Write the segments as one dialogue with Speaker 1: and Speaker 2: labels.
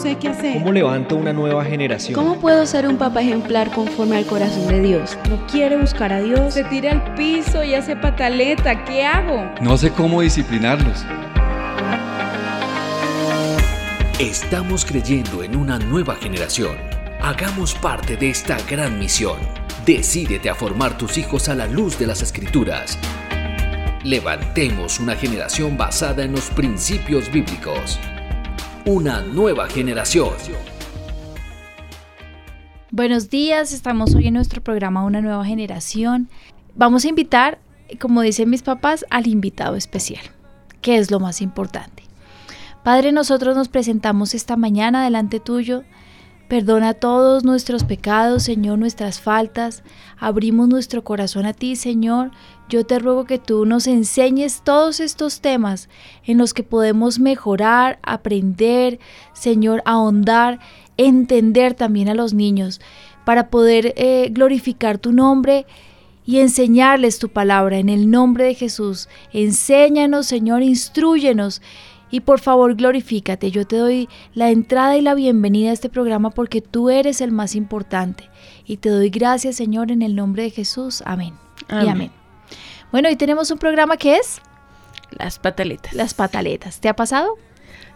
Speaker 1: sé qué hacer.
Speaker 2: ¿Cómo levanto una nueva generación?
Speaker 3: ¿Cómo puedo ser un papá ejemplar conforme al corazón de Dios?
Speaker 4: No quiere buscar a Dios.
Speaker 5: Se tira al piso y hace pataleta. ¿Qué hago?
Speaker 6: No sé cómo disciplinarlos.
Speaker 7: Estamos creyendo en una nueva generación. Hagamos parte de esta gran misión. Decídete a formar tus hijos a la luz de las escrituras. Levantemos una generación basada en los principios bíblicos. Una nueva generación.
Speaker 8: Buenos días, estamos hoy en nuestro programa Una nueva generación. Vamos a invitar, como dicen mis papás, al invitado especial, que es lo más importante. Padre, nosotros nos presentamos esta mañana delante tuyo. Perdona todos nuestros pecados, Señor, nuestras faltas. Abrimos nuestro corazón a ti, Señor. Yo te ruego que tú nos enseñes todos estos temas en los que podemos mejorar, aprender, Señor, ahondar, entender también a los niños, para poder eh, glorificar tu nombre y enseñarles tu palabra en el nombre de Jesús. Enséñanos, Señor, instruyenos y por favor, glorifícate. Yo te doy la entrada y la bienvenida a este programa porque tú eres el más importante. Y te doy gracias, Señor, en el nombre de Jesús. Amén. Y amén. Bueno, hoy tenemos un programa que es...
Speaker 5: Las pataletas.
Speaker 8: Las pataletas. ¿Te ha pasado?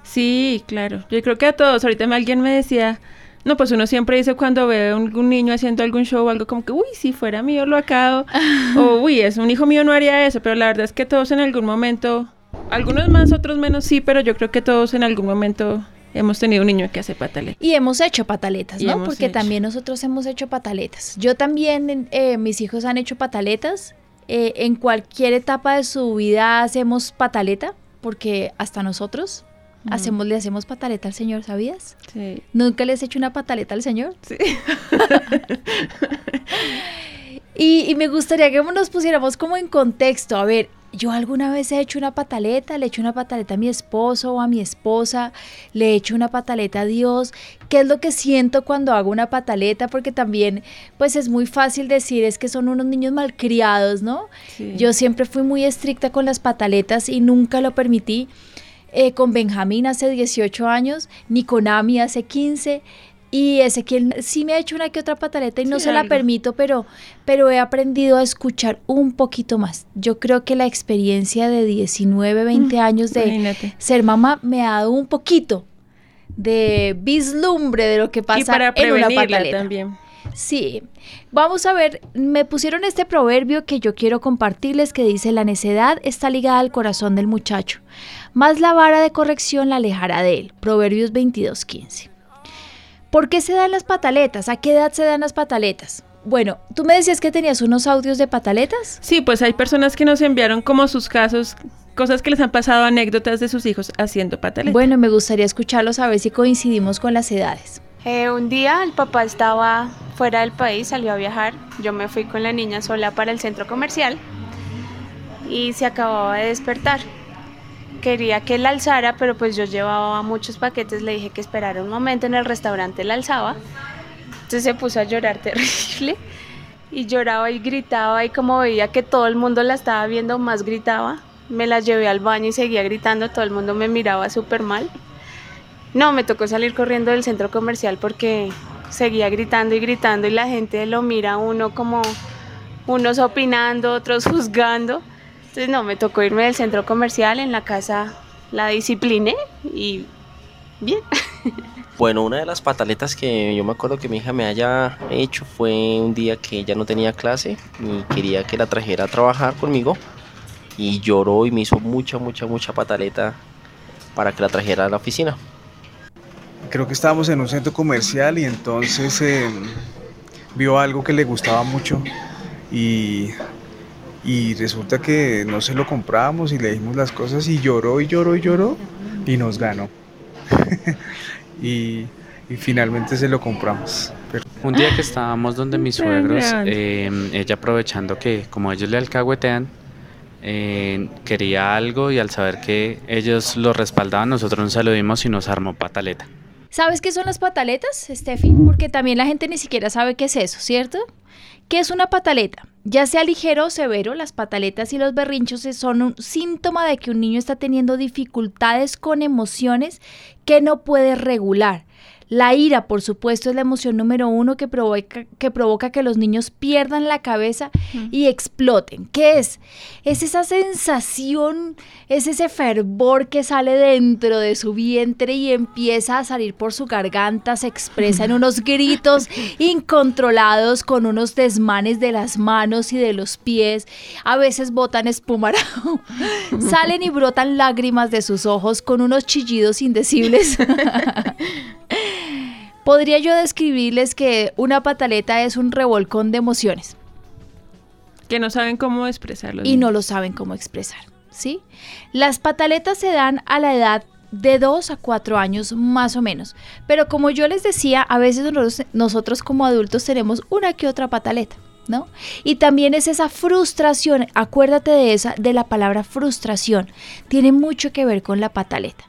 Speaker 5: Sí, claro. Yo creo que a todos. Ahorita alguien me decía... No, pues uno siempre dice cuando ve a un, niño haciendo algún show o algo como que, uy, si fuera mío lo acabo. o, uy, es un hijo mío no haría eso. Pero la verdad es que todos en algún momento algunos más, otros menos, sí, pero yo creo que todos en algún momento hemos tenido un niño que hace pataletas.
Speaker 8: Y hemos hecho pataletas, ¿no? Porque también nosotros hemos hecho pataletas. Yo también, eh, mis hijos han hecho pataletas. Eh, en cualquier etapa de su vida hacemos pataleta, porque hasta nosotros hacemos, le hacemos pataleta al Señor, ¿sabías? Sí. ¿Nunca le has hecho una pataleta al Señor? Sí. y, y me gustaría que nos pusiéramos como en contexto. A ver, yo alguna vez he hecho una pataleta, le he hecho una pataleta a mi esposo o a mi esposa, le he hecho una pataleta a Dios. ¿Qué es lo que siento cuando hago una pataleta? Porque también, pues es muy fácil decir, es que son unos niños malcriados, ¿no? Yo siempre fui muy estricta con las pataletas y nunca lo permití. Eh, con Benjamín hace 18 años, ni con Ami hace 15. Y Ezequiel sí me ha hecho una que otra pataleta y no se la permito, pero, pero he aprendido a escuchar un poquito más. Yo creo que la experiencia de 19, 20 mm, años de ser mamá me ha dado un poquito de vislumbre de lo que pasa y para en una pataleta. también. Sí, vamos a ver, me pusieron este proverbio que yo quiero compartirles que dice, la necedad está ligada al corazón del muchacho, más la vara de corrección la alejará de él. Proverbios 22, 15. ¿Por qué se dan las pataletas? ¿A qué edad se dan las pataletas? Bueno, tú me decías que tenías unos audios de pataletas.
Speaker 5: Sí, pues hay personas que nos enviaron como sus casos, cosas que les han pasado, anécdotas de sus hijos haciendo pataletas.
Speaker 8: Bueno, me gustaría escucharlos a ver si coincidimos con las edades.
Speaker 9: Eh, un día el papá estaba fuera del país, salió a viajar. Yo me fui con la niña sola para el centro comercial y se acababa de despertar quería que la alzara, pero pues yo llevaba muchos paquetes, le dije que esperara un momento en el restaurante, la alzaba. Entonces se puso a llorar terrible y lloraba y gritaba y como veía que todo el mundo la estaba viendo, más gritaba. Me la llevé al baño y seguía gritando, todo el mundo me miraba súper mal. No, me tocó salir corriendo del centro comercial porque seguía gritando y gritando y la gente lo mira uno como unos opinando, otros juzgando. Entonces no, me tocó irme del centro comercial, en la casa la discipliné y bien.
Speaker 10: Bueno, una de las pataletas que yo me acuerdo que mi hija me haya hecho fue un día que ella no tenía clase y quería que la trajera a trabajar conmigo y lloró y me hizo mucha, mucha, mucha pataleta para que la trajera a la oficina.
Speaker 11: Creo que estábamos en un centro comercial y entonces em, vio algo que le gustaba mucho y y resulta que no se lo compramos y le dimos las cosas y lloró y lloró y lloró y nos ganó. y, finalmente se lo compramos.
Speaker 12: Un día que estábamos donde mis suegros, em, ella aprovechando que como ellos le alcahuetean, eh, quería algo y al saber que ellos lo respaldaban, nosotros nos saludimos y nos armó pataleta.
Speaker 8: ¿Sabes qué son las pataletas, Steffi? Porque también la gente ni siquiera sabe qué es eso, ¿cierto? ¿Qué es una pataleta? Ya sea ligero o severo, las pataletas y los berrinchos son un síntoma de que un niño está teniendo dificultades con emociones que no puede regular. La ira, por supuesto, es la emoción número uno que provoca que, provoca que los niños pierdan la cabeza y exploten. ¿Qué es? Es esa sensación, es ese fervor que sale dentro de su vientre y empieza a salir por su garganta, se expresa en unos gritos incontrolados con unos desmanes de las manos y de los pies. A veces botan espuma, salen y brotan lágrimas de sus ojos con unos chillidos indecibles. Podría yo describirles que una pataleta es un revolcón de emociones.
Speaker 5: Que no saben cómo expresarlo.
Speaker 8: Y no lo saben cómo expresar, ¿sí? Las pataletas se dan a la edad de 2 a 4 años más o menos. Pero como yo les decía, a veces nosotros, nosotros, como adultos tenemos una que otra pataleta, ¿no? Y también es esa frustración, acuérdate de esa de la palabra frustración. Tiene mucho que ver con la pataleta.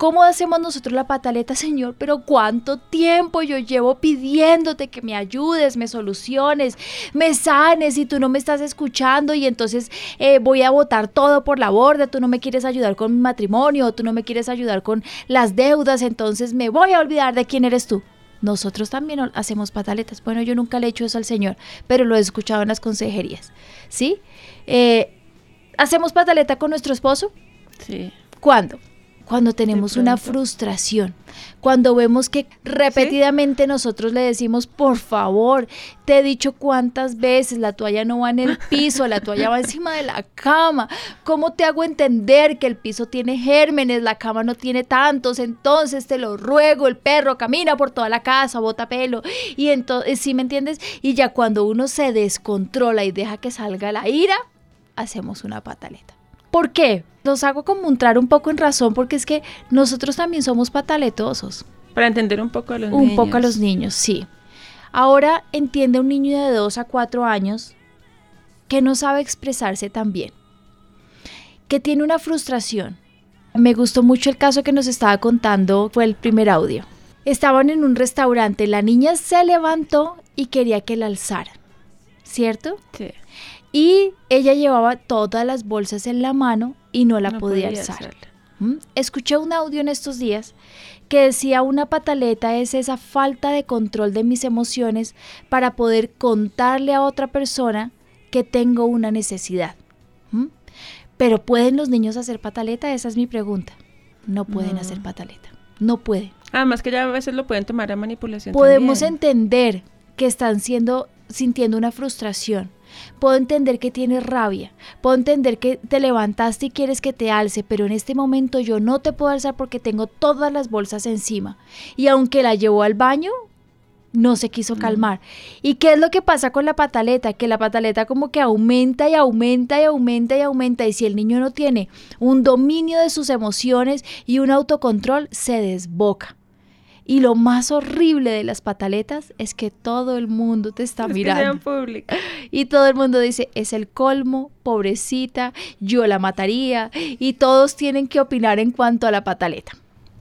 Speaker 8: ¿Cómo hacemos nosotros la pataleta, Señor? Pero cuánto tiempo yo llevo pidiéndote que me ayudes, me soluciones, me sanes y tú no me estás escuchando y entonces eh, voy a botar todo por la borda, tú no me quieres ayudar con mi matrimonio, tú no me quieres ayudar con las deudas, entonces me voy a olvidar de quién eres tú. Nosotros también hacemos pataletas. Bueno, yo nunca le he hecho eso al Señor, pero lo he escuchado en las consejerías. ¿Sí? Eh, ¿Hacemos pataleta con nuestro esposo?
Speaker 5: Sí.
Speaker 8: ¿Cuándo? Cuando tenemos una frustración, cuando vemos que repetidamente nosotros le decimos, por favor, te he dicho cuántas veces, la toalla no va en el piso, la toalla va encima de la cama, ¿cómo te hago entender que el piso tiene gérmenes, la cama no tiene tantos? Entonces te lo ruego, el perro camina por toda la casa, bota pelo, y entonces, ¿sí me entiendes? Y ya cuando uno se descontrola y deja que salga la ira, hacemos una pataleta. ¿Por qué? Los hago como entrar un poco en razón porque es que nosotros también somos pataletosos.
Speaker 5: Para entender un poco a los
Speaker 8: niños.
Speaker 5: Un
Speaker 8: poco a los niños, sí. Ahora entiende un niño de 2 a 4 años que no sabe expresarse tan bien, que tiene una frustración. Me gustó mucho el caso que nos estaba contando, fue el primer audio. Estaban en un restaurante, la niña se levantó y quería que la alzara, ¿cierto?
Speaker 5: Sí
Speaker 8: y ella llevaba todas las bolsas en la mano y no la podía, alzar. ¿Mm? Escuché un audio en estos días que decía una pataleta es esa falta de control de mis emociones para poder contarle a otra persona que tengo una necesidad. ¿Mm? Pero ¿pueden los niños hacer pataleta? Esa es mi pregunta. No pueden hacer pataleta. No pueden.
Speaker 5: Además que ya a veces lo pueden tomar a manipulación.
Speaker 8: Podemos entender que están siendo sintiendo una frustración Puedo entender que tienes rabia, puedo entender que te levantaste y quieres que te alce, pero en este momento yo no te puedo alzar porque tengo todas las bolsas encima. Y aunque la llevó al baño, no se quiso calmar. ¿Y qué es lo que pasa con la pataleta? Que la pataleta como que aumenta y aumenta y aumenta y aumenta. Y si el niño no tiene un dominio de sus emociones y un autocontrol, se desboca. Y lo más horrible de las pataletas es que todo el mundo te está mirando. Y todo el mundo dice, es el colmo, pobrecita, yo la mataría. Y todos tienen que opinar en cuanto a la pataleta.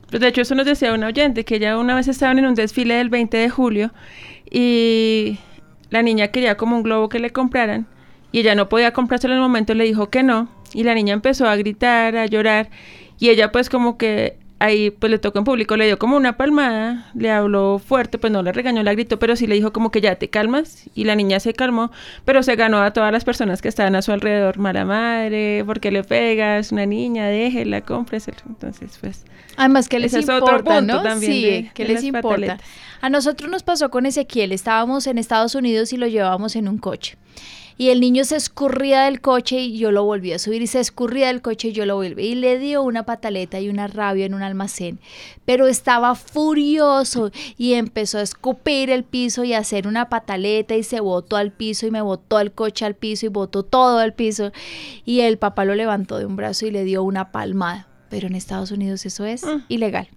Speaker 5: Pues de hecho, eso nos decía una oyente, que ya una vez estaban en un desfile del 20 de julio y la niña quería como un globo que le compraran y ella no podía comprárselo en el momento, le dijo que no. Y la niña empezó a gritar, a llorar y ella pues como que ahí pues le tocó en público, le dio como una palmada, le habló fuerte, pues no le regañó, la gritó, pero sí le dijo como que ya te calmas y la niña se calmó, pero se ganó a todas las personas que estaban a su alrededor, mala madre, ¿por qué le pegas? Una niña, déjela, cómpresela. Entonces, pues...
Speaker 8: Además, que les importa, ¿no? También sí, que les importa. A nosotros nos pasó con Ezequiel, estábamos en Estados Unidos y lo llevábamos en un coche y el niño se escurría del coche y yo lo volví a subir y se escurría del coche y yo lo volví y le dio una pataleta y una rabia en un almacén, pero estaba furioso y empezó a escupir el piso y a hacer una pataleta y se botó al piso y me botó el coche al piso y botó todo al piso y el papá lo levantó de un brazo y le dio una palmada, pero en Estados Unidos eso es mm. ilegal.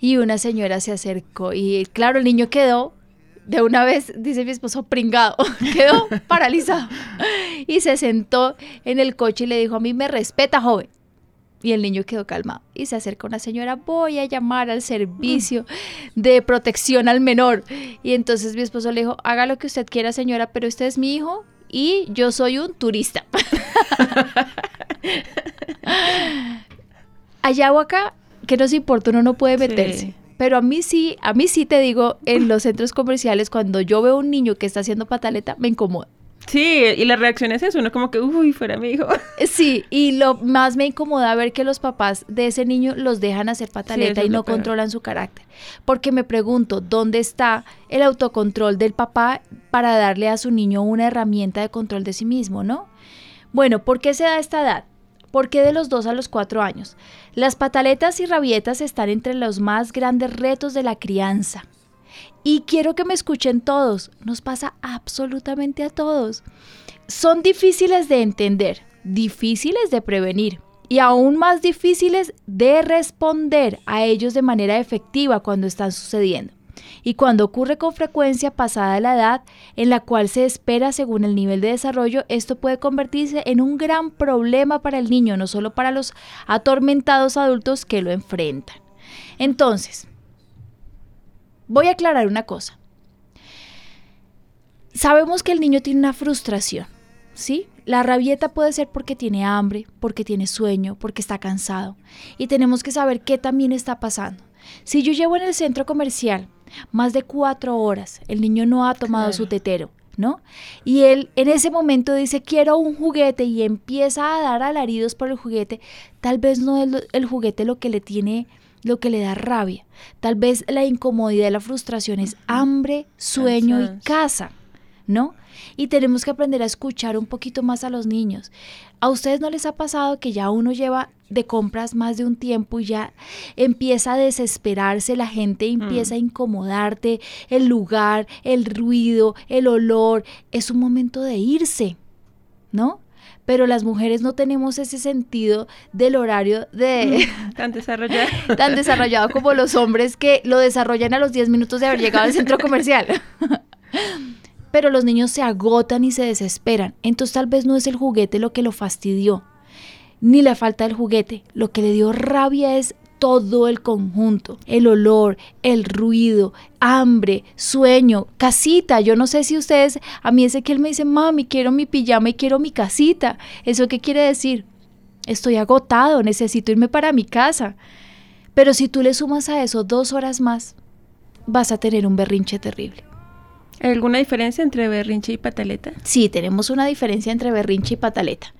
Speaker 8: y una señora se acercó y claro, el niño quedó de una vez, dice mi esposo, pringado, quedó paralizado. Y se sentó en el coche y le dijo, a mí me respeta, joven. Y el niño quedó calmado y se acercó a una señora, voy a llamar al servicio de protección al menor. Y entonces mi esposo le dijo, haga lo que usted quiera, señora, pero usted es mi hijo y yo soy un turista. Allá o acá, ¿qué nos importa? Uno no puede meterse. Pero a mí sí, a mí sí te digo, en los centros comerciales, cuando yo veo un niño que está haciendo pataleta, me incomoda.
Speaker 5: Sí, y la reacción es eso, uno como que, uy, fuera mi hijo.
Speaker 8: Sí, y lo más me incomoda ver que los papás de ese niño los dejan hacer pataleta y no controlan su carácter. Porque me pregunto, ¿dónde está el autocontrol del papá para darle a su niño una herramienta de control de sí mismo, no? Bueno, ¿por qué se da esta edad? ¿Por qué de los 2 a los 4 años? Las pataletas y rabietas están entre los más grandes retos de la crianza. Y quiero que me escuchen todos, nos pasa absolutamente a todos. Son difíciles de entender, difíciles de prevenir y aún más difíciles de responder a ellos de manera efectiva cuando están sucediendo. Y cuando ocurre con frecuencia pasada la edad en la cual se espera según el nivel de desarrollo, esto puede convertirse en un gran problema para el niño, no solo para los atormentados adultos que lo enfrentan. Entonces, Voy a aclarar una cosa. Sabemos que el niño tiene una frustración, ¿sí? La rabieta puede ser porque tiene hambre, porque tiene sueño, porque está cansado. Y tenemos que saber qué también está pasando. Si yo llevo en el centro comercial más de cuatro horas, el niño no ha tomado su tetero, ¿no? Y él en ese momento dice, quiero un juguete y empieza a dar alaridos por el juguete, tal vez no es el juguete lo que le tiene lo que le da rabia. Tal vez la incomodidad y la frustración es hambre, sueño y casa, ¿no? Y tenemos que aprender a escuchar un poquito más a los niños. ¿A ustedes no les ha pasado que ya uno lleva de compras más de un tiempo y ya empieza a desesperarse la gente, mm. empieza a incomodarte, el lugar, el ruido, el olor? Es un momento de irse, ¿no? pero las mujeres no tenemos ese sentido del horario de
Speaker 5: tan desarrollado
Speaker 8: tan desarrollado como los hombres que lo desarrollan a los 10 minutos de haber llegado al centro comercial. pero los niños se agotan y se desesperan, entonces tal vez no es el juguete lo que lo fastidió, ni la falta del juguete, lo que le dio rabia es todo el conjunto, el olor, el ruido, hambre, sueño, casita. Yo no sé si ustedes, a mí ese que él me dice, mami, quiero mi pijama y quiero mi casita. ¿Eso qué quiere decir? Estoy agotado, necesito irme para mi casa. Pero si tú le sumas a eso dos horas más, vas a tener un berrinche terrible.
Speaker 5: ¿Hay alguna diferencia entre berrinche y pataleta?
Speaker 8: Sí, tenemos una diferencia entre berrinche y pataleta.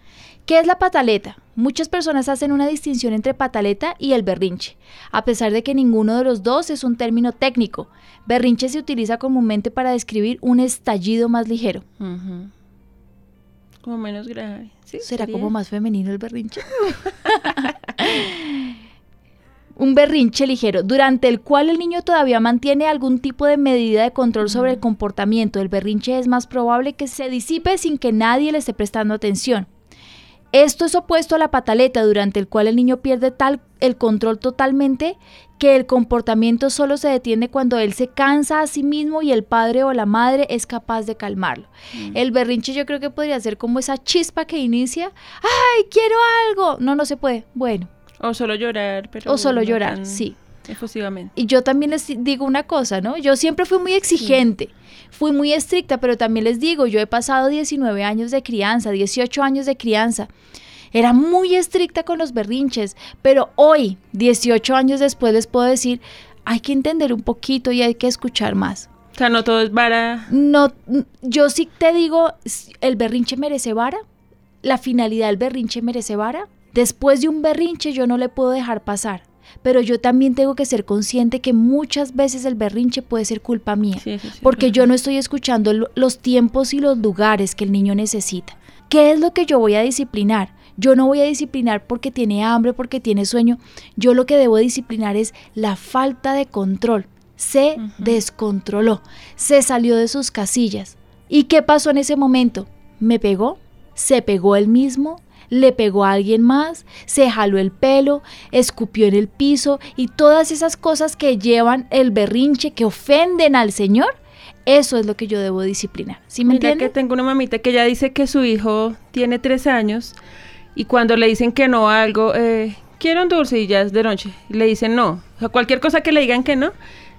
Speaker 8: ¿Qué es la pataleta? Muchas personas hacen una distinción entre pataleta y el berrinche, a pesar de que ninguno de los dos es un término técnico. Berrinche se utiliza comúnmente para describir un estallido más ligero.
Speaker 5: Como menos grave.
Speaker 8: ¿Será como más femenino el berrinche? un berrinche ligero, durante el cual el niño todavía mantiene algún tipo de medida de control sobre el comportamiento. El berrinche es más probable que se disipe sin que nadie le esté prestando atención. Esto es opuesto a la pataleta, durante el cual el niño pierde tal el control totalmente que el comportamiento solo se detiene cuando él se cansa a sí mismo y el padre o la madre es capaz de calmarlo. Mm. El berrinche yo creo que podría ser como esa chispa que inicia, ¡ay, quiero algo! No, no se puede. Bueno.
Speaker 5: O solo llorar, pero...
Speaker 8: O solo llorar, sí.
Speaker 5: Efusivamente.
Speaker 8: Y yo también les digo una cosa, ¿no? Yo siempre fui muy exigente fui muy estricta, pero también les digo, yo he pasado 19 años de crianza, 18 años de crianza. Era muy estricta con los berrinches, pero hoy, 18 años después, les puedo decir, hay que entender un poquito y hay que escuchar más.
Speaker 5: O sea, no todo es vara.
Speaker 8: No, yo sí te digo, el berrinche merece vara. La finalidad del berrinche merece vara. Después de un berrinche yo no le puedo dejar pasar pero yo también tengo que ser consciente que muchas veces el berrinche puede ser culpa mía, porque yo no estoy escuchando los tiempos y los lugares que el niño necesita. ¿Qué es lo que yo voy a disciplinar? Yo no voy a disciplinar porque tiene hambre, porque tiene sueño. Yo lo que debo disciplinar es la falta de control. Se descontroló, se salió de sus casillas. ¿Y qué pasó en ese momento? ¿Me pegó? ¿Se pegó él mismo? Le pegó a alguien más, se jaló el pelo, escupió en el piso y todas esas cosas que llevan el berrinche, que ofenden al Señor, eso es lo que yo debo disciplinar. ¿Sí me
Speaker 5: Mira que tengo una mamita que ya dice que su hijo tiene tres años y cuando le dicen que no a algo, eh, quiero un dulce y ya es de noche, le dicen no. O sea, cualquier cosa que le digan que no,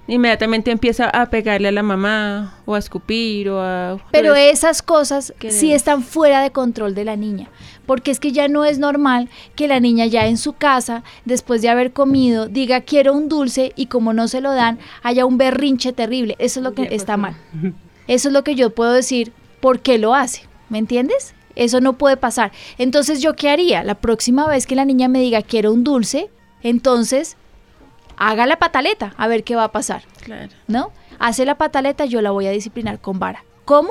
Speaker 5: inmediatamente empieza a pegarle a la mamá o a escupir o a...
Speaker 8: Pero esas cosas sí están fuera de control de la niña porque es que ya no es normal que la niña ya en su casa, después de haber comido, diga quiero un dulce y como no se lo dan, haya un berrinche terrible. Eso es lo que está mal. Eso es lo que yo puedo decir, ¿por qué lo hace? ¿Me entiendes? Eso no puede pasar. Entonces, ¿yo qué haría? La próxima vez que la niña me diga quiero un dulce, entonces haga la pataleta, a ver qué va a pasar. Claro. ¿No? Hace la pataleta, yo la voy a disciplinar con vara. ¿Cómo?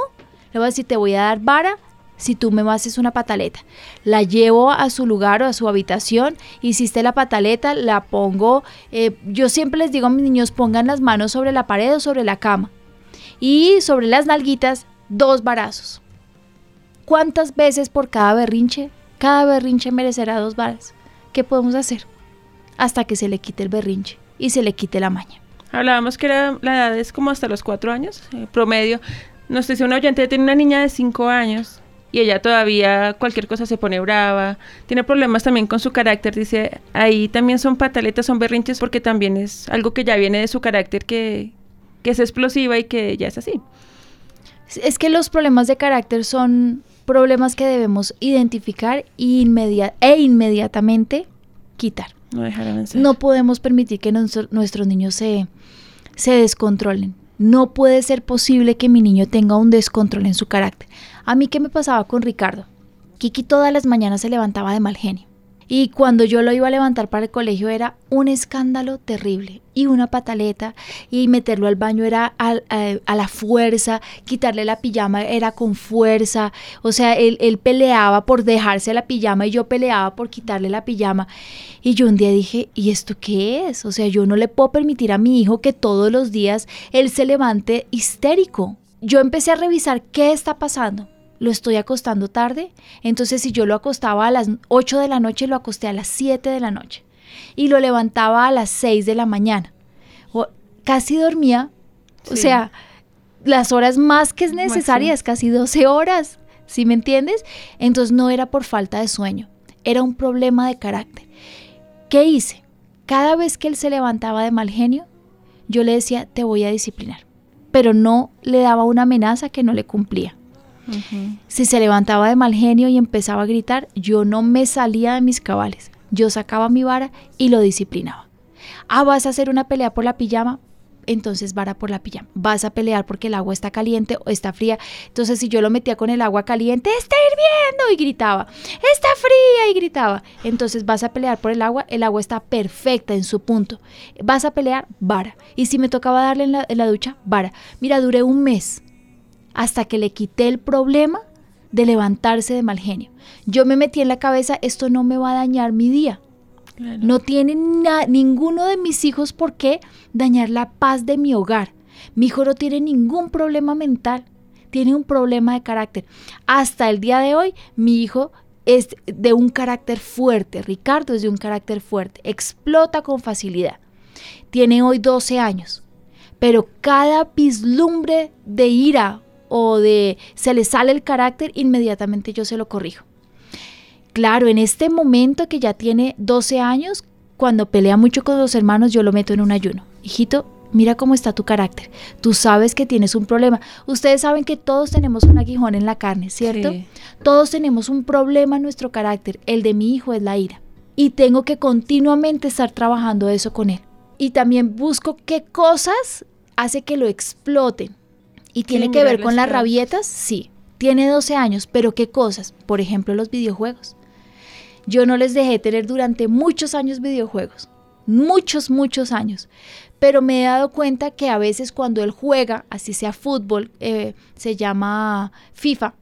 Speaker 8: Le voy a decir, te voy a dar vara si tú me haces una pataleta. La llevo a su lugar o a su habitación, hiciste la pataleta, la pongo, eh, yo siempre les digo a mis niños, pongan las manos sobre la pared o sobre la cama. Y sobre las nalguitas, dos varazos. ¿Cuántas veces por cada berrinche? Cada berrinche merecerá dos varas. ¿Qué podemos hacer? Hasta que se le quite el berrinche y se le quite la maña.
Speaker 5: Hablábamos que la edad es como hasta los cuatro años, eh, promedio. Nos dice un oyente, tiene una niña de 5 años y ella todavía cualquier cosa se pone brava, tiene problemas también con su carácter, dice, ahí también son pataletas, son berrinches porque también es algo que ya viene de su carácter que, que es explosiva y que ya es así.
Speaker 8: Es que los problemas de carácter son problemas que debemos identificar e, e inmediatamente quitar.
Speaker 5: No
Speaker 8: podemos permitir que nuestros niños se, se descontrolen. No puede ser posible que mi niño tenga un descontrol en su carácter. A mí, ¿qué me pasaba con Ricardo? Kiki todas las mañanas se levantaba de mal genio. Y cuando yo lo iba a levantar para el colegio era un escándalo terrible. Y una pataleta y meterlo al baño era a, la fuerza, quitarle la pijama era con fuerza. O sea, él, él, peleaba por dejarse la pijama y yo peleaba por quitarle la pijama. Y yo un día dije, ¿y esto qué es? O sea, yo no le puedo permitir a mi hijo que todos los días él se levante histérico. Yo empecé a revisar qué está pasando lo estoy acostando tarde, entonces si yo lo acostaba a las 8 de la noche, lo acosté a las 7 de la noche y lo levantaba a las 6 de la mañana. O, casi dormía, o sea, las horas más que es necesarias, casi 12 horas, ¿sí me entiendes? Entonces no era por falta de sueño, era un problema de carácter. ¿Qué hice? Cada vez que él se levantaba de mal genio, yo le decía, te voy a disciplinar, pero no le daba una amenaza que no le cumplía. Si se levantaba de mal genio y empezaba a gritar, yo no me salía de mis cabales. Yo sacaba mi vara y lo disciplinaba. Ah, vas a hacer una pelea por la pijama, entonces vara por la pijama. Vas a pelear porque el agua está caliente o está fría. Entonces si yo lo metía con el agua caliente, está hirviendo y gritaba, está fría y gritaba. Entonces vas a pelear por el agua, el agua está perfecta en su punto. Vas a pelear, vara. Y si me tocaba darle la, en la ducha, vara. Mira, duré un mes hasta que le quité el problema de levantarse de mal genio. Yo me metí en la cabeza, esto no me va a dañar mi día. No tiene ninguno de mis hijos por qué dañar la paz de mi hogar. Mi hijo no tiene ningún problema mental, tiene un problema de carácter. Hasta el día de hoy, mi hijo es de un carácter fuerte, Ricardo es de un carácter fuerte, explota con facilidad. Tiene hoy 12 años, pero cada vislumbre de ira o de se le sale el carácter, inmediatamente yo se lo corrijo. Claro, en este momento que ya tiene 12 años, cuando pelea mucho con los hermanos, yo lo meto en un ayuno. Hijito, mira cómo está tu carácter. Tú sabes que tienes un problema. Ustedes saben que todos tenemos un aguijón en la carne, ¿cierto? Todos tenemos un problema en nuestro carácter. El de mi hijo es la ira. Y tengo que continuamente estar trabajando eso con él. Y también busco qué cosas hace que lo exploten. ¿Y tiene que ver con las rabietas? Sí. Tiene 12 años, pero ¿qué cosas? Por ejemplo, los videojuegos. Yo no les dejé tener durante muchos años videojuegos. Muchos, muchos años. Pero me he dado cuenta que a veces cuando él juega, así sea fútbol, eh, se llama FIFA,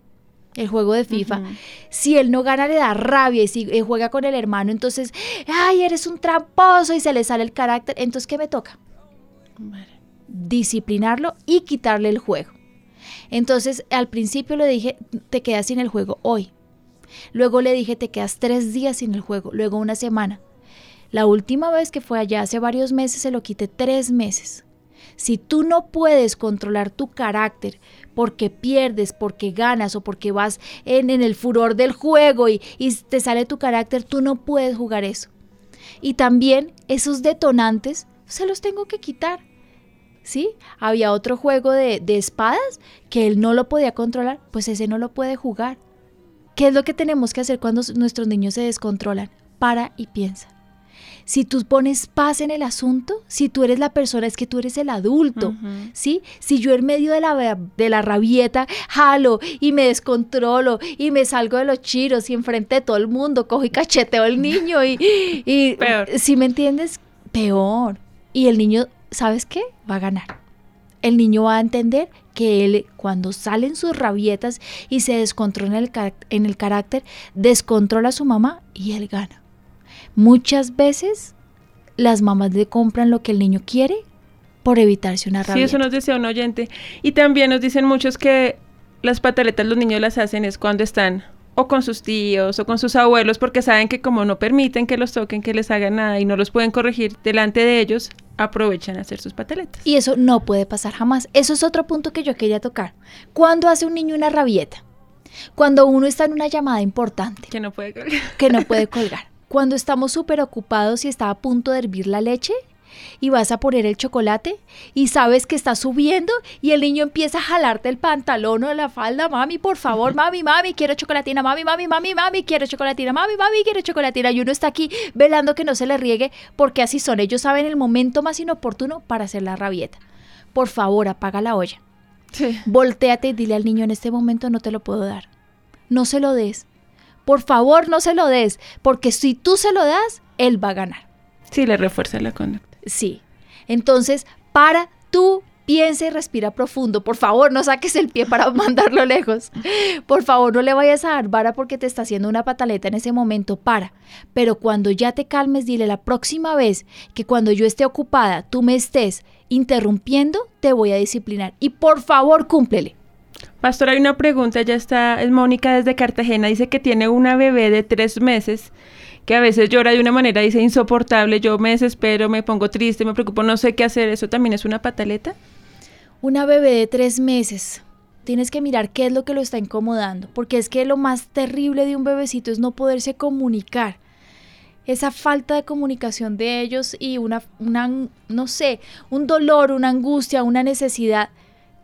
Speaker 8: el juego de FIFA, si él no gana le da rabia y si juega con el hermano, entonces, ay, eres un tramposo y se le sale el carácter, entonces, ¿qué me toca? Disciplinarlo y quitarle el juego. Entonces, al principio le dije, te quedas sin el juego hoy. Luego le dije, te quedas tres días sin el juego, luego una semana. La última vez que fue allá, hace varios meses, se lo quité tres meses. Si tú no puedes controlar tu carácter porque pierdes, porque ganas o porque vas en, el furor del juego y, y te sale tu carácter, tú no puedes jugar eso. Y también esos detonantes se los tengo que quitar. ¿Sí? Había otro juego de, espadas que él no lo podía controlar, pues ese no lo puede jugar. ¿Qué es lo que tenemos que hacer cuando nuestros niños se descontrolan? Para y piensa. Si tú pones paz en el asunto, si tú eres la persona, es que tú eres el adulto, ¿sí? Si yo en medio de la, de la rabieta jalo y me descontrolo y me salgo de los chiros y enfrente de todo el mundo cojo y cacheteo al niño y, y peor. si me entiendes, peor. Y el niño, ¿sabes qué? Va a ganar. El niño va a entender que él cuando salen sus rabietas y se descontrola en el, en el carácter, descontrola a su mamá y él gana. Muchas veces las mamás le compran lo que el niño quiere por evitarse una rabia.
Speaker 5: Sí, eso nos decía un oyente. Y también nos dicen muchos que las pataletas los niños las hacen es cuando están o con sus tíos o con sus abuelos porque saben que como no permiten que los toquen, que les hagan nada y no los pueden corregir delante de ellos, aprovechan a hacer sus pataletas.
Speaker 8: Y eso no puede pasar jamás. Eso es otro punto que yo quería tocar. ¿Cuándo hace un niño una rabieta? Cuando uno está en una llamada importante.
Speaker 5: Que no puede colgar.
Speaker 8: Que no puede colgar. Cuando estamos súper ocupados y está a punto de hervir la leche y vas a poner el chocolate y sabes que está subiendo y el niño empieza a jalarte el pantalón o la falda, mami, por favor, mami, mami, quiero chocolatina, mami, mami, mami, mami, quiero chocolatina, mami, mami, quiero chocolatina. Y uno está aquí velando que no se le riegue porque así son. Ellos saben el momento más inoportuno para hacer la rabieta. Por favor, apaga la olla. Sí. Voltéate y dile al niño en este momento no te lo puedo dar. No se lo des por favor, no se lo des, porque si tú se lo das, él va a ganar.
Speaker 5: Sí, le refuerza la conducta.
Speaker 8: Sí. Entonces, para tú piensa y respira profundo. Por favor, no saques el pie para mandarlo lejos. Por favor, no le vayas a dar vara porque te está haciendo una pataleta en ese momento. Para. Pero cuando ya te calmes, dile la próxima vez que cuando yo esté ocupada, tú me estés interrumpiendo, te voy a disciplinar. Y por favor, cúmplele.
Speaker 5: Pastor, hay una pregunta, ya está, es Mónica desde Cartagena, dice que tiene una bebé de tres meses que a veces llora de una manera, dice, insoportable, yo me desespero, me pongo triste, me preocupo, no sé qué hacer, ¿eso también es una pataleta?
Speaker 8: Una bebé de tres meses. Tienes que mirar qué es lo que lo está incomodando, porque es que lo más terrible de un bebecito es no poderse comunicar. Esa falta de comunicación de ellos y una, una no sé, un dolor, una angustia, una necesidad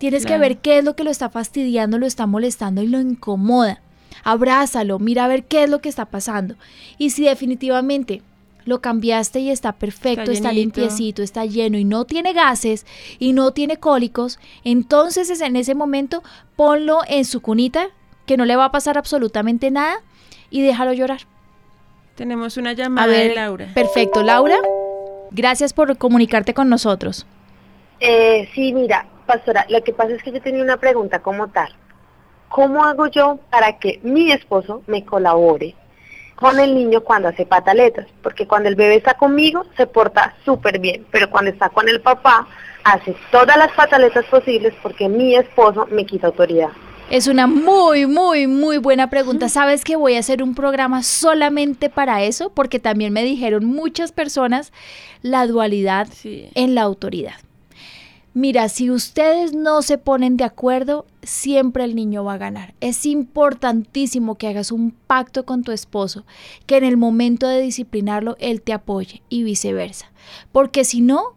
Speaker 8: Tienes que ver qué es lo que lo está fastidiando, lo está molestando y lo incomoda. Abrázalo, mira a ver qué es lo que está pasando. Y si definitivamente lo cambiaste y está perfecto, está, limpiecito, está lleno y no tiene gases y no tiene cólicos, entonces en ese momento ponlo en su cunita, que no le va a pasar absolutamente nada y déjalo llorar.
Speaker 5: Tenemos una llamada de Laura.
Speaker 8: Perfecto, Laura. Gracias por comunicarte con nosotros.
Speaker 1: Eh, sí, mira, pastora, lo que pasa es que yo tenía una pregunta como tal. ¿Cómo hago yo para que mi esposo me colabore con el niño cuando hace pataletas? Porque cuando el bebé está conmigo se porta súper bien, pero cuando está con el papá hace todas las pataletas posibles porque mi esposo me quita autoridad.
Speaker 8: Es una muy, muy, muy buena pregunta. ¿Sabes que voy a hacer un programa solamente para eso? Porque también me dijeron muchas personas la dualidad en la autoridad. Mira, si ustedes no se ponen de acuerdo, siempre el niño va a ganar. Es importantísimo que hagas un pacto con tu esposo, que en el momento de disciplinarlo, él te apoye y viceversa. Porque si no,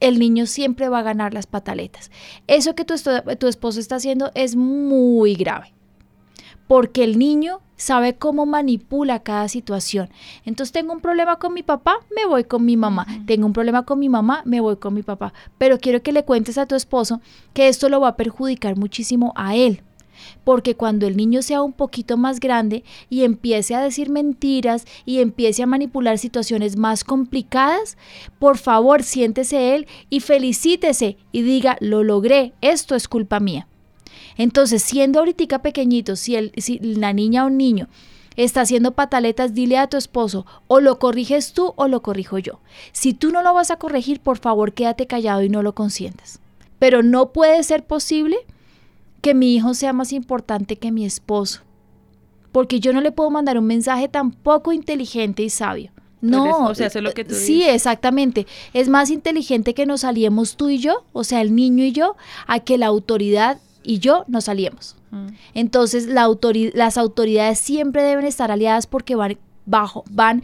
Speaker 8: el niño siempre va a ganar las pataletas. Eso que tu, tu esposo está haciendo es muy grave. Porque el niño sabe cómo manipula cada situación. Entonces tengo un problema con mi papá, me voy con mi mamá. Tengo un problema con mi mamá, me voy con mi papá. Pero quiero que le cuentes a tu esposo que esto lo va a perjudicar muchísimo a él. Porque cuando el niño sea un poquito más grande y empiece a decir mentiras y empiece a manipular situaciones más complicadas, por favor siéntese él y felicítese y diga, lo logré, esto es culpa mía. Entonces, siendo ahorita pequeñito, si, el, si la niña o niño está haciendo pataletas, dile a tu esposo, o lo corriges tú o lo corrijo yo. Si tú no lo vas a corregir, por favor, quédate callado y no lo consientas. Pero no puede ser posible que mi hijo sea más importante que mi esposo. Porque yo no le puedo mandar un mensaje tan poco inteligente y sabio. No,
Speaker 5: o sea, hace lo que tú
Speaker 8: Sí, exactamente. Es más inteligente que nos aliemos tú y yo, o sea, el niño y yo, a que la autoridad y yo nos aliemos. Mm. Entonces, la las autoridades siempre deben estar aliadas porque van bajo, van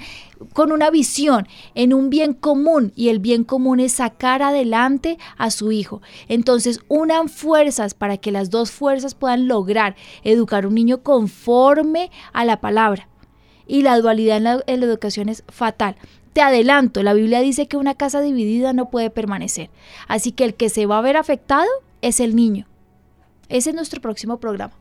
Speaker 8: con una visión en un bien común y el bien común es sacar adelante a su hijo. Entonces, unan fuerzas para que las dos fuerzas puedan lograr educar un niño conforme a la palabra. Y la dualidad en la, en la educación es fatal. Te adelanto, la Biblia dice que una casa dividida no puede permanecer. Así que el que se va a ver afectado es el niño. Ese es nuestro próximo programa.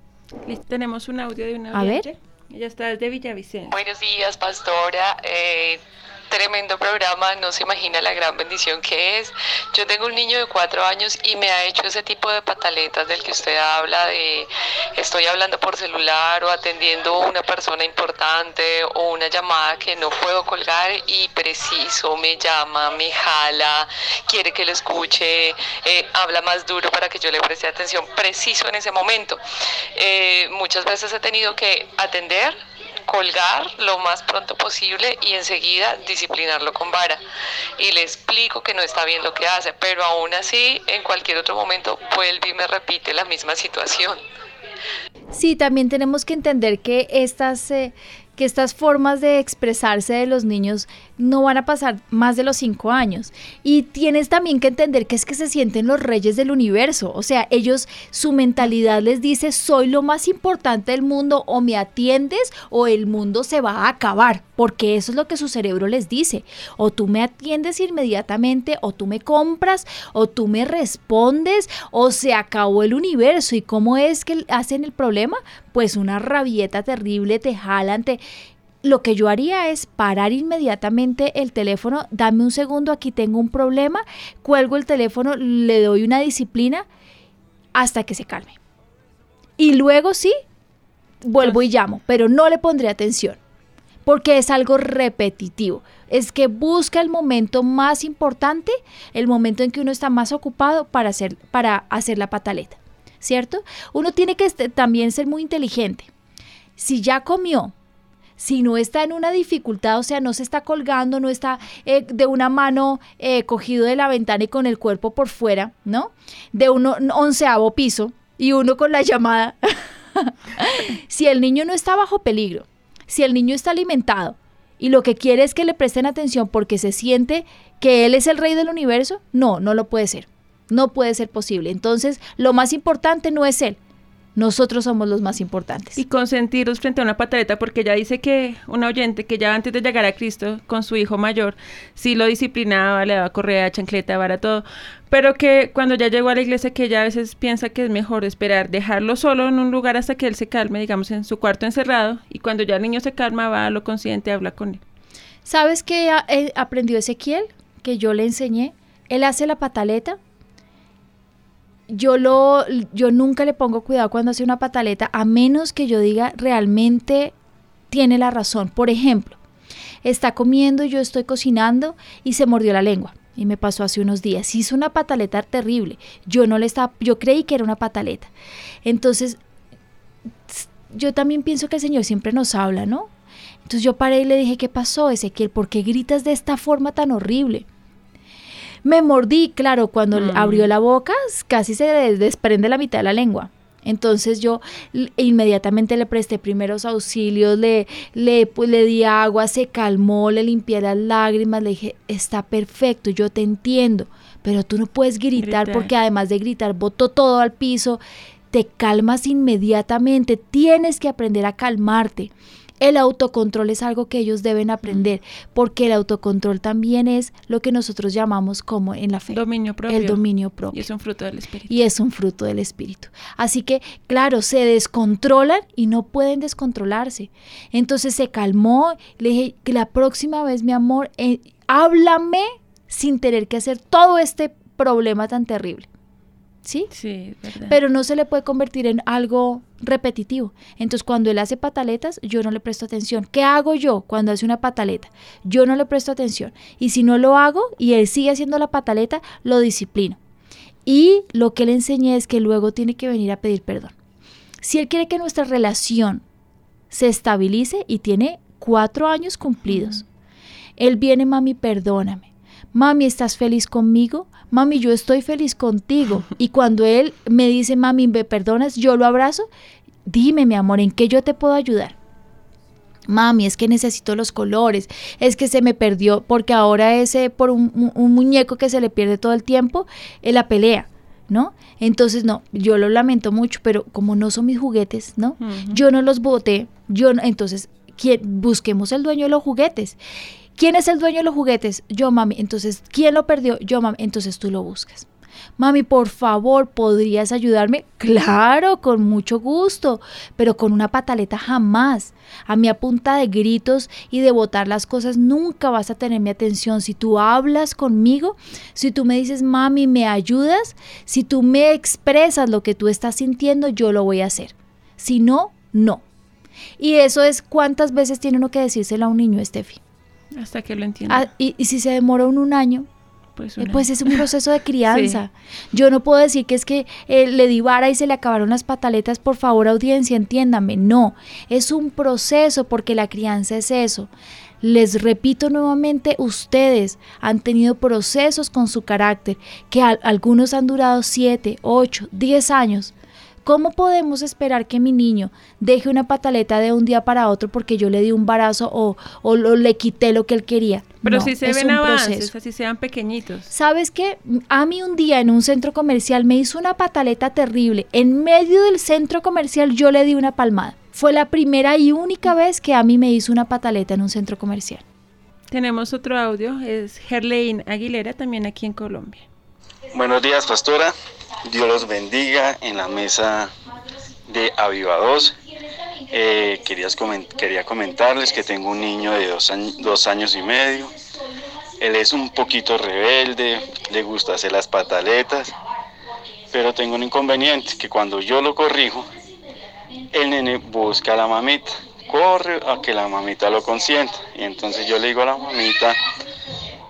Speaker 5: Tenemos un audio de una
Speaker 8: A ver.
Speaker 5: Ella está desde Villavicencio.
Speaker 4: Buenos días, pastora. Eh, tremendo programa, no se imagina la gran bendición que es. Yo tengo un niño de cuatro años y me ha hecho ese tipo de pataletas del que usted habla, de estoy hablando por celular o atendiendo una persona importante o una llamada que no puedo colgar y preciso me llama, me jala, quiere que lo escuche, eh, habla más duro para que yo le preste atención preciso en ese momento. Eh, muchas veces he tenido que atender colgar lo más pronto posible y enseguida disciplinarlo con vara. Y le explico que no está bien lo que hace, pero aún así en cualquier otro momento vuelve y me repite la misma situación.
Speaker 8: Sí, también tenemos que entender que estas... Eh, que estas formas de expresarse de los niños no van a pasar más de los cinco años. Y tienes también que entender que es que se sienten los reyes del universo. O sea, ellos, su mentalidad les dice, soy lo más importante del mundo, o me atiendes o el mundo se va a acabar. Porque eso es lo que su cerebro les dice. O tú me atiendes inmediatamente, o tú me compras, o tú me respondes, o se acabó el universo. ¿Y cómo es que hacen el problema? Pues una rabieta terrible, te jalan, te lo que yo haría es parar inmediatamente el teléfono, dame un segundo, aquí tengo un problema, cuelgo el teléfono, le doy una disciplina hasta que se calme. Y luego sí, vuelvo y llamo, pero no le pondré atención, porque es algo repetitivo. Es que busca el momento más importante, el momento en que uno está más ocupado para hacer, para hacer la pataleta, ¿cierto? Uno tiene que este, también ser muy inteligente. Si ya comió, si no está en una dificultad, o sea, no se está colgando, no está eh, de una mano eh, cogido de la ventana y con el cuerpo por fuera, ¿no? De un onceavo piso y uno con la llamada. si el niño no está bajo peligro, si el niño está alimentado y lo que quiere es que le presten atención porque se siente que él es el rey del universo, no, no lo puede ser. No puede ser posible. Entonces, lo más importante no es él, nosotros somos los más importantes.
Speaker 5: Y consentirlos frente a una pataleta, porque ella dice que una oyente que ya antes de llegar a Cristo con su hijo mayor, sí lo disciplinaba, le daba correa, chancleta, vara, todo, pero que cuando ya llegó a la iglesia, que ella a veces piensa que es mejor esperar, dejarlo solo en un lugar hasta que él se calme, digamos, en su cuarto encerrado, y cuando ya el niño se calma, va a lo consciente, habla con él.
Speaker 8: ¿Sabes qué eh, aprendió Ezequiel? Que yo le enseñé. Él hace la pataleta yo lo yo nunca le pongo cuidado cuando hace una pataleta a menos que yo diga realmente tiene la razón. Por ejemplo, está comiendo yo estoy cocinando y se mordió la lengua. Y me pasó hace unos días. Hizo una pataleta terrible. Yo no le estaba, yo creí que era una pataleta. Entonces, yo también pienso que el Señor siempre nos habla, ¿no? Entonces yo paré y le dije, ¿qué pasó, Ezequiel? ¿Por qué gritas de esta forma tan horrible? Me mordí, claro, cuando mm. abrió la boca casi se desprende la mitad de la lengua. Entonces yo inmediatamente le presté primeros auxilios, le, le, pues, le di agua, se calmó, le limpié las lágrimas, le dije, está perfecto, yo te entiendo, pero tú no puedes gritar, porque además de gritar botó todo al piso, te calmas inmediatamente, tienes que aprender a calmarte. El autocontrol es algo que ellos deben aprender, porque el autocontrol también es lo que nosotros llamamos como en la fe.
Speaker 5: Dominio propio.
Speaker 8: El dominio propio.
Speaker 5: Y es un fruto del espíritu.
Speaker 8: Y es un fruto del espíritu. Así que, claro, se descontrolan y no pueden descontrolarse. Entonces se calmó, le dije que la próxima vez, mi amor, eh, háblame sin tener que hacer todo este problema tan terrible. ¿Sí?
Speaker 5: Sí, verdad.
Speaker 8: Pero no se le puede convertir en algo repetitivo. Entonces, cuando él hace pataletas, yo no le presto atención. ¿Qué hago yo cuando hace una pataleta? Yo no le presto atención. Y si no lo hago y él sigue haciendo la pataleta, lo disciplino. Y lo que le enseñé es que luego tiene que venir a pedir perdón. Si él quiere que nuestra relación se estabilice y tiene cuatro años cumplidos, él viene, mami, perdóname. Mami, ¿estás feliz conmigo? mami, yo estoy feliz contigo. Y cuando él me dice, mami, me perdonas, yo lo abrazo, dime, mi amor, ¿en qué yo te puedo ayudar? Mami, es que necesito los colores, es que se me perdió, porque ahora ese por un, muñeco que se le pierde todo el tiempo, en la pelea, ¿no? Entonces, no, yo lo lamento mucho, pero como no son mis juguetes, ¿no? Yo no los boté, yo no, entonces, ¿quién, busquemos el dueño de los juguetes. ¿Quién es el dueño de los juguetes? Yo, mami. Entonces, ¿quién lo perdió? Yo, mami. Entonces tú lo buscas mami, por favor, ¿podrías ayudarme? Claro, con mucho gusto, pero con una pataleta jamás. A mi punta de gritos y de botar las cosas nunca vas a tener mi atención. Si tú hablas conmigo, si tú me dices, mami, ¿me ayudas? Si tú me expresas lo que tú estás sintiendo, yo lo voy a hacer. Si no, no. Y eso es cuántas veces tiene uno que decírselo a un niño, Steffi.
Speaker 5: Hasta que lo entienda.
Speaker 8: Ah, y, y, si se demora un año, pues, eh, pues, es un proceso de crianza. Yo no puedo decir que es que eh, le di vara y se le acabaron las pataletas, por favor audiencia, entiéndame. No, es un proceso porque la crianza es eso. Les repito nuevamente, ustedes han tenido procesos con su carácter, que algunos han durado 7, 8, 10 años. ¿Cómo podemos esperar que mi niño deje una pataleta de un día para otro porque yo le di un barazo o, o le quité lo que él quería?
Speaker 5: Pero si se ven avances, así sean pequeñitos.
Speaker 8: ¿Sabes qué? A mí un día en un centro comercial me hizo una pataleta terrible. En medio del centro comercial yo le di una palmada. Fue la primera y única vez que a mí me hizo una pataleta en un centro comercial.
Speaker 5: Tenemos otro audio, es Gerlein Aguilera, también aquí en Colombia.
Speaker 13: Buenos días, pastora. Dios los bendiga en la mesa de Avivados. Eh, quería comentarles que tengo un niño de dos, dos años y medio. Él es un poquito rebelde, le gusta hacer las pataletas, pero tengo un inconveniente, que cuando yo lo corrijo, el nene busca a la mamita, corre a que la mamita lo consienta. Y entonces yo le digo a la mamita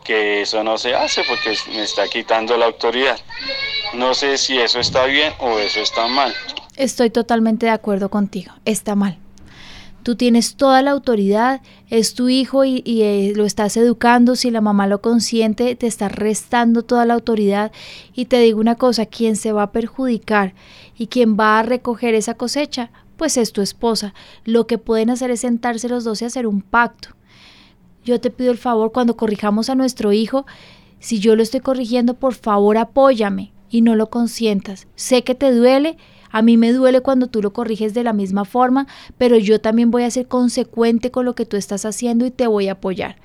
Speaker 13: que eso no se hace porque me está quitando la autoridad. No sé si eso está bien o eso está mal.
Speaker 8: Estoy totalmente de acuerdo contigo, está mal. Tú tienes toda la autoridad, es tu hijo y, eh, lo estás educando, si la mamá lo consiente, te está restando toda la autoridad. Y te digo una cosa, quien se va a perjudicar y quien va a recoger esa cosecha, pues es tu esposa. Lo que pueden hacer es sentarse los dos y hacer un pacto. Yo te pido el favor, cuando corrijamos a nuestro hijo, si yo lo estoy corrigiendo, por favor apóyame y no lo consientas. Sé que te duele, a mí me duele cuando tú lo corriges de la misma forma, pero yo también voy a ser consecuente con lo que tú estás haciendo y te voy a apoyar.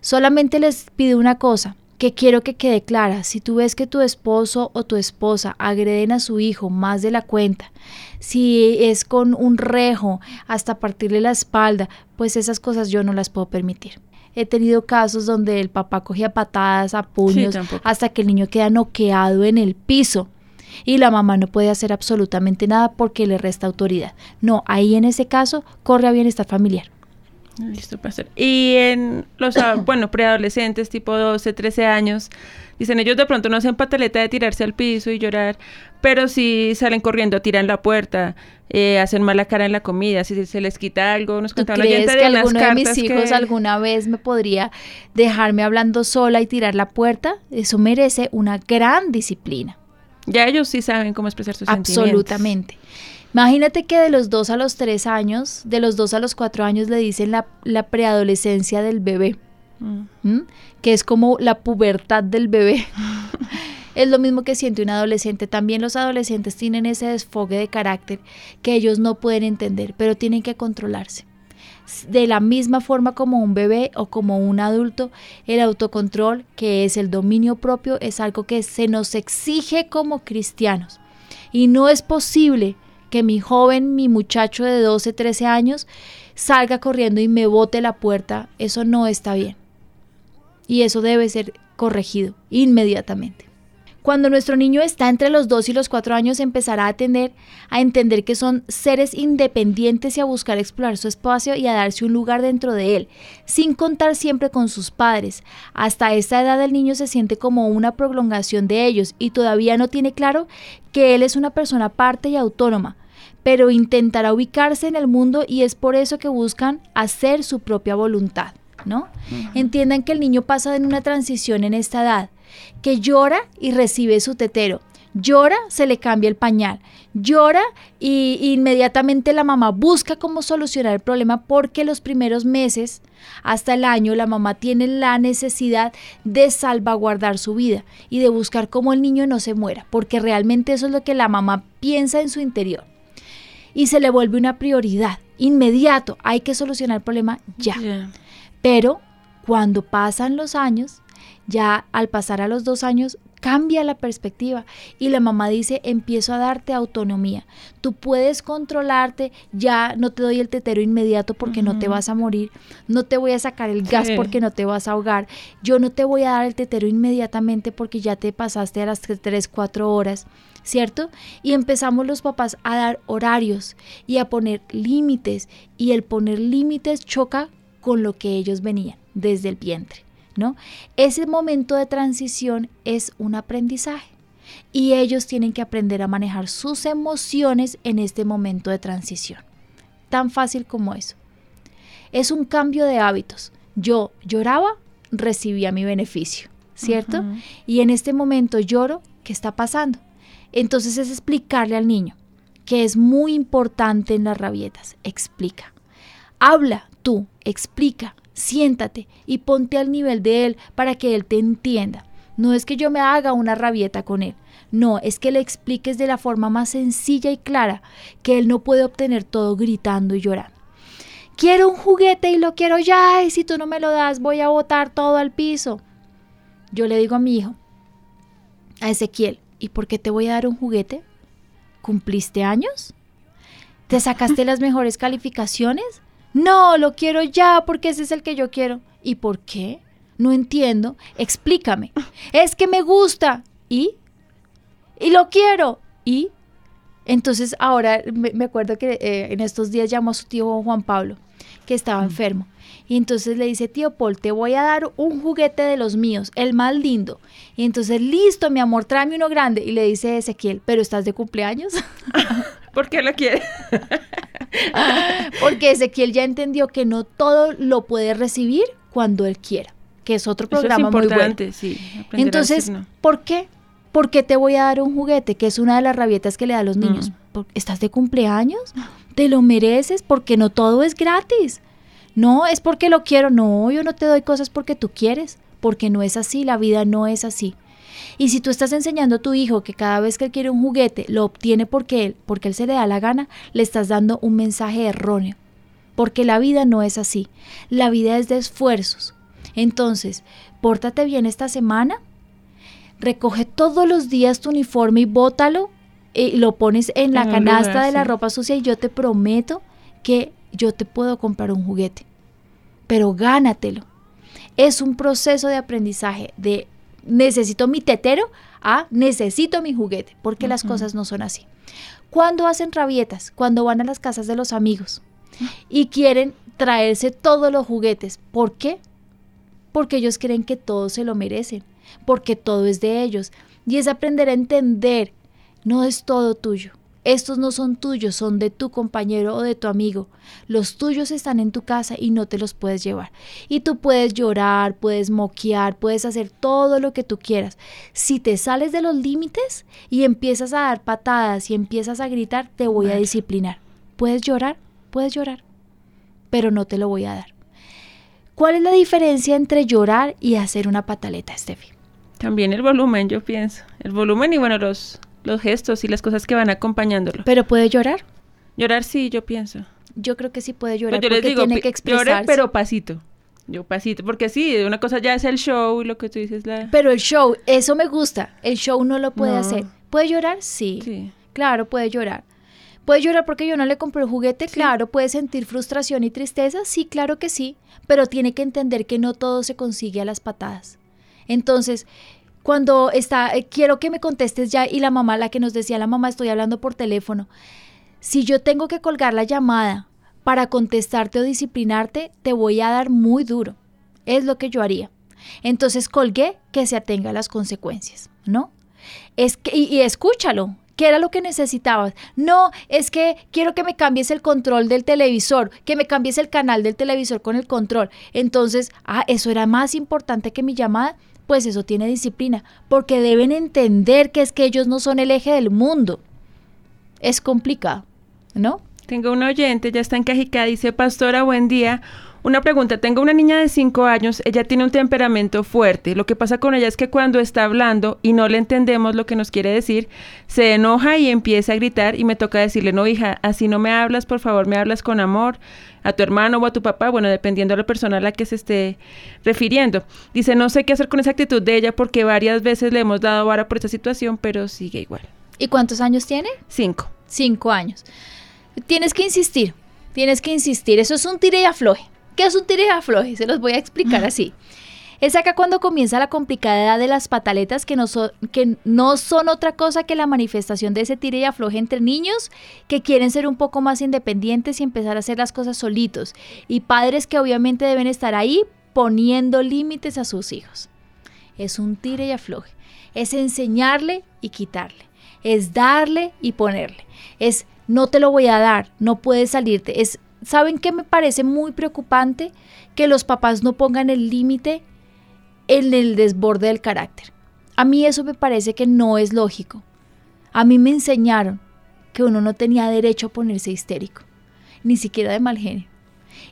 Speaker 8: Solamente les pido una cosa, que quiero que quede clara, si tú ves que tu esposo o tu esposa agreden a su hijo más de la cuenta, si es con un rejo hasta partirle la espalda, pues esas cosas yo no las puedo permitir. He tenido casos donde el papá cogía patadas a puños hasta que el niño queda noqueado en el piso y la mamá no puede hacer absolutamente nada porque le resta autoridad. No, ahí en ese caso corre a bienestar familiar.
Speaker 5: Listo, pastor. Y en los, bueno, preadolescentes, tipo 12, 13 años, dicen ellos de pronto no hacen pataleta de tirarse al piso y llorar, pero si salen corriendo, tiran la puerta, eh, hacen mala cara en la comida, si se les quita algo, nos
Speaker 8: ¿Tú crees que alguno de mis hijos alguna vez me podría dejarme hablando sola y tirar la puerta? Eso merece una gran disciplina.
Speaker 5: Ya ellos sí saben cómo expresar sus
Speaker 8: Absolutamente. Imagínate que de los dos a los tres años, de los dos a los cuatro años le dicen la, la preadolescencia del bebé, mm. que es como la pubertad del bebé. es lo mismo que siente un adolescente. También los adolescentes tienen ese desfogue de carácter que ellos no pueden entender, pero tienen que controlarse. De la misma forma como un bebé o como un adulto, el autocontrol, que es el dominio propio, es algo que se nos exige como cristianos. Y no es posible que mi joven, mi muchacho de 12, 13 años, salga corriendo y me bote la puerta, eso no está bien. Y eso debe ser corregido inmediatamente. Cuando nuestro niño está entre los 2 y los 4 años empezará a tender a entender que son seres independientes y a buscar explorar su espacio y a darse un lugar dentro de él, sin contar siempre con sus padres. Hasta esta edad el niño se siente como una prolongación de ellos y todavía no tiene claro que él es una persona aparte y autónoma, pero intentará ubicarse en el mundo y es por eso que buscan hacer su propia voluntad, ¿no? Entiendan que el niño pasa en una transición en esta edad, que llora y recibe su tetero. Llora, se le cambia el pañal. Llora y, inmediatamente la mamá busca cómo solucionar el problema porque los primeros meses hasta el año la mamá tiene la necesidad de salvaguardar su vida y de buscar cómo el niño no se muera, porque realmente eso es lo que la mamá piensa en su interior. Y se le vuelve una prioridad, inmediato, hay que solucionar el problema ya. Pero cuando pasan los años, ya al pasar a los dos años, cambia la perspectiva y la mamá dice, empiezo a darte autonomía. Tú puedes controlarte, ya no te doy el tetero inmediato porque no te vas a morir, no te voy a sacar el gas porque no te vas a ahogar, yo no te voy a dar el tetero inmediatamente porque ya te pasaste a las 3, 4 horas. ¿Cierto? Y empezamos los papás a dar horarios y a poner límites y el poner límites choca con lo que ellos venían desde el vientre. ¿No? Ese momento de transición es un aprendizaje y ellos tienen que aprender a manejar sus emociones en este momento de transición. Tan fácil como eso. Es un cambio de hábitos. Yo lloraba, recibía mi beneficio, ¿cierto? Y en este momento lloro, ¿qué está pasando? Entonces es explicarle al niño que es muy importante en las rabietas. Explica. Habla tú, explica siéntate y ponte al nivel de él para que él te entienda. No es que yo me haga una rabieta con él, no, es que le expliques de la forma más sencilla y clara que él no puede obtener todo gritando y llorando. Quiero un juguete y lo quiero ya, y si tú no me lo das voy a botar todo al piso. Yo le digo a mi hijo, a Ezequiel, ¿y por qué te voy a dar un juguete? ¿Cumpliste años? ¿Te sacaste las mejores calificaciones? No, lo quiero ya porque ese es el que yo quiero. ¿Y por qué? No entiendo. Explícame. Es que me gusta. ¿Y? Y lo quiero. ¿Y? Entonces ahora me, acuerdo que eh, en estos días llamó a su tío Juan Pablo, que estaba mm. enfermo. Y entonces le dice, tío Paul, te voy a dar un juguete de los míos, el más lindo. Y entonces, listo, mi amor, tráeme uno grande. Y le dice Ezequiel, ¿pero estás de cumpleaños?
Speaker 5: ¿Por qué lo quiere?
Speaker 8: Porque Ezequiel ya entendió que no todo lo puede recibir cuando él quiera, que es otro programa muy bueno.
Speaker 5: Sí,
Speaker 8: Entonces, ¿por qué? ¿Por qué te voy a dar un juguete? Que es una de las rabietas que le da a los mm. niños. ¿Estás de cumpleaños? ¿Te lo mereces? Porque no todo es gratis. No, es porque lo quiero. No, yo no te doy cosas porque tú quieres. Porque no es así, la vida no es así. Y si tú estás enseñando a tu hijo que cada vez que él quiere un juguete lo obtiene porque él, porque él se le da la gana, le estás dando un mensaje erróneo. Porque la vida no es así. La vida es de esfuerzos. Entonces, pórtate bien esta semana, recoge todos los días tu uniforme y bótalo y lo pones en la canasta de la ropa sucia y yo te prometo que yo te puedo comprar un juguete. Pero gánatelo. Es un proceso de aprendizaje, de necesito mi tetero a necesito mi juguete, porque las cosas no son así. Cuando hacen rabietas, cuando van a las casas de los amigos y quieren traerse todos los juguetes, ¿por qué? Porque ellos creen que todos se lo merecen, porque todo es de ellos. Y es aprender a entender, no es todo tuyo. Estos no son tuyos, son de tu compañero o de tu amigo. Los tuyos están en tu casa y no te los puedes llevar. Y tú puedes llorar, puedes moquear, puedes hacer todo lo que tú quieras. Si te sales de los límites y empiezas a dar patadas y empiezas a gritar, te voy a disciplinar. ¿Puedes llorar? Puedes llorar. Pero no te lo voy a dar. ¿Cuál es la diferencia entre llorar y hacer una pataleta, Steffi?
Speaker 5: También el volumen, yo pienso. El volumen y bueno, los, los gestos y las cosas que van acompañándolo.
Speaker 8: ¿Pero puede llorar?
Speaker 5: Llorar sí, yo pienso.
Speaker 8: Yo creo que sí puede llorar pues porque tiene que expresarse.
Speaker 5: pero pasito. Yo pasito, porque sí, una cosa ya es el show y lo que tú dices la...
Speaker 8: Pero el show, eso me gusta. El show no lo puede hacer. ¿Puede llorar? Sí. sí. Claro, puede llorar. ¿Puede llorar porque yo no le compré el juguete? Claro. ¿Puede sentir frustración y tristeza? Sí, claro que sí. Pero tiene que entender que no todo se consigue a las patadas. Entonces, cuando está, eh, quiero que me contestes ya y la mamá, la que nos decía la mamá, estoy hablando por teléfono. Si yo tengo que colgar la llamada para contestarte o disciplinarte, te voy a dar muy duro. Es lo que yo haría. Entonces colgué que se atenga a las consecuencias, ¿no? Es que, y, y escúchalo, ¿Qué era lo que necesitabas? No, es que quiero que me cambies el control del televisor, que me cambies el canal del televisor con el control. Entonces, ah, eso era más importante que mi llamada pues eso tiene disciplina, porque deben entender que es que ellos no son el eje del mundo. Es complicado, ¿no?
Speaker 5: Tengo un oyente, ya está en Cajicá, dice, pastora, buen día. Una pregunta, tengo una niña de 5 años, ella tiene un temperamento fuerte. Lo que pasa con ella es que cuando está hablando y no le entendemos lo que nos quiere decir, se enoja y empieza a gritar y me toca decirle, no hija, así no me hablas, por favor, me hablas con amor a tu hermano o a tu papá, bueno, dependiendo de la persona a la que se esté refiriendo. Dice, no sé qué hacer con esa actitud de ella porque varias veces le hemos dado vara por esta situación, pero sigue igual.
Speaker 8: ¿Y cuántos años tiene?
Speaker 5: Cinco.
Speaker 8: Cinco años. Tienes que insistir, tienes que insistir. Eso es un tire y afloje. ¿Qué es un tire y afloje? Se los voy a explicar así. Es acá cuando comienza la complicada edad de las pataletas que no, son, que no son otra cosa que la manifestación de ese tire y afloje entre niños que quieren ser un poco más independientes y empezar a hacer las cosas solitos. Y padres que obviamente deben estar ahí poniendo límites a sus hijos. Es un tire y afloje. Es enseñarle y quitarle. Es darle y ponerle. Es no te lo voy a dar, no puedes salirte. Es ¿Saben qué me parece muy preocupante? Que los papás no pongan el límite en el desborde del carácter. A mí eso me parece que no es lógico. A mí me enseñaron que uno no tenía derecho a ponerse histérico, ni siquiera de mal genio.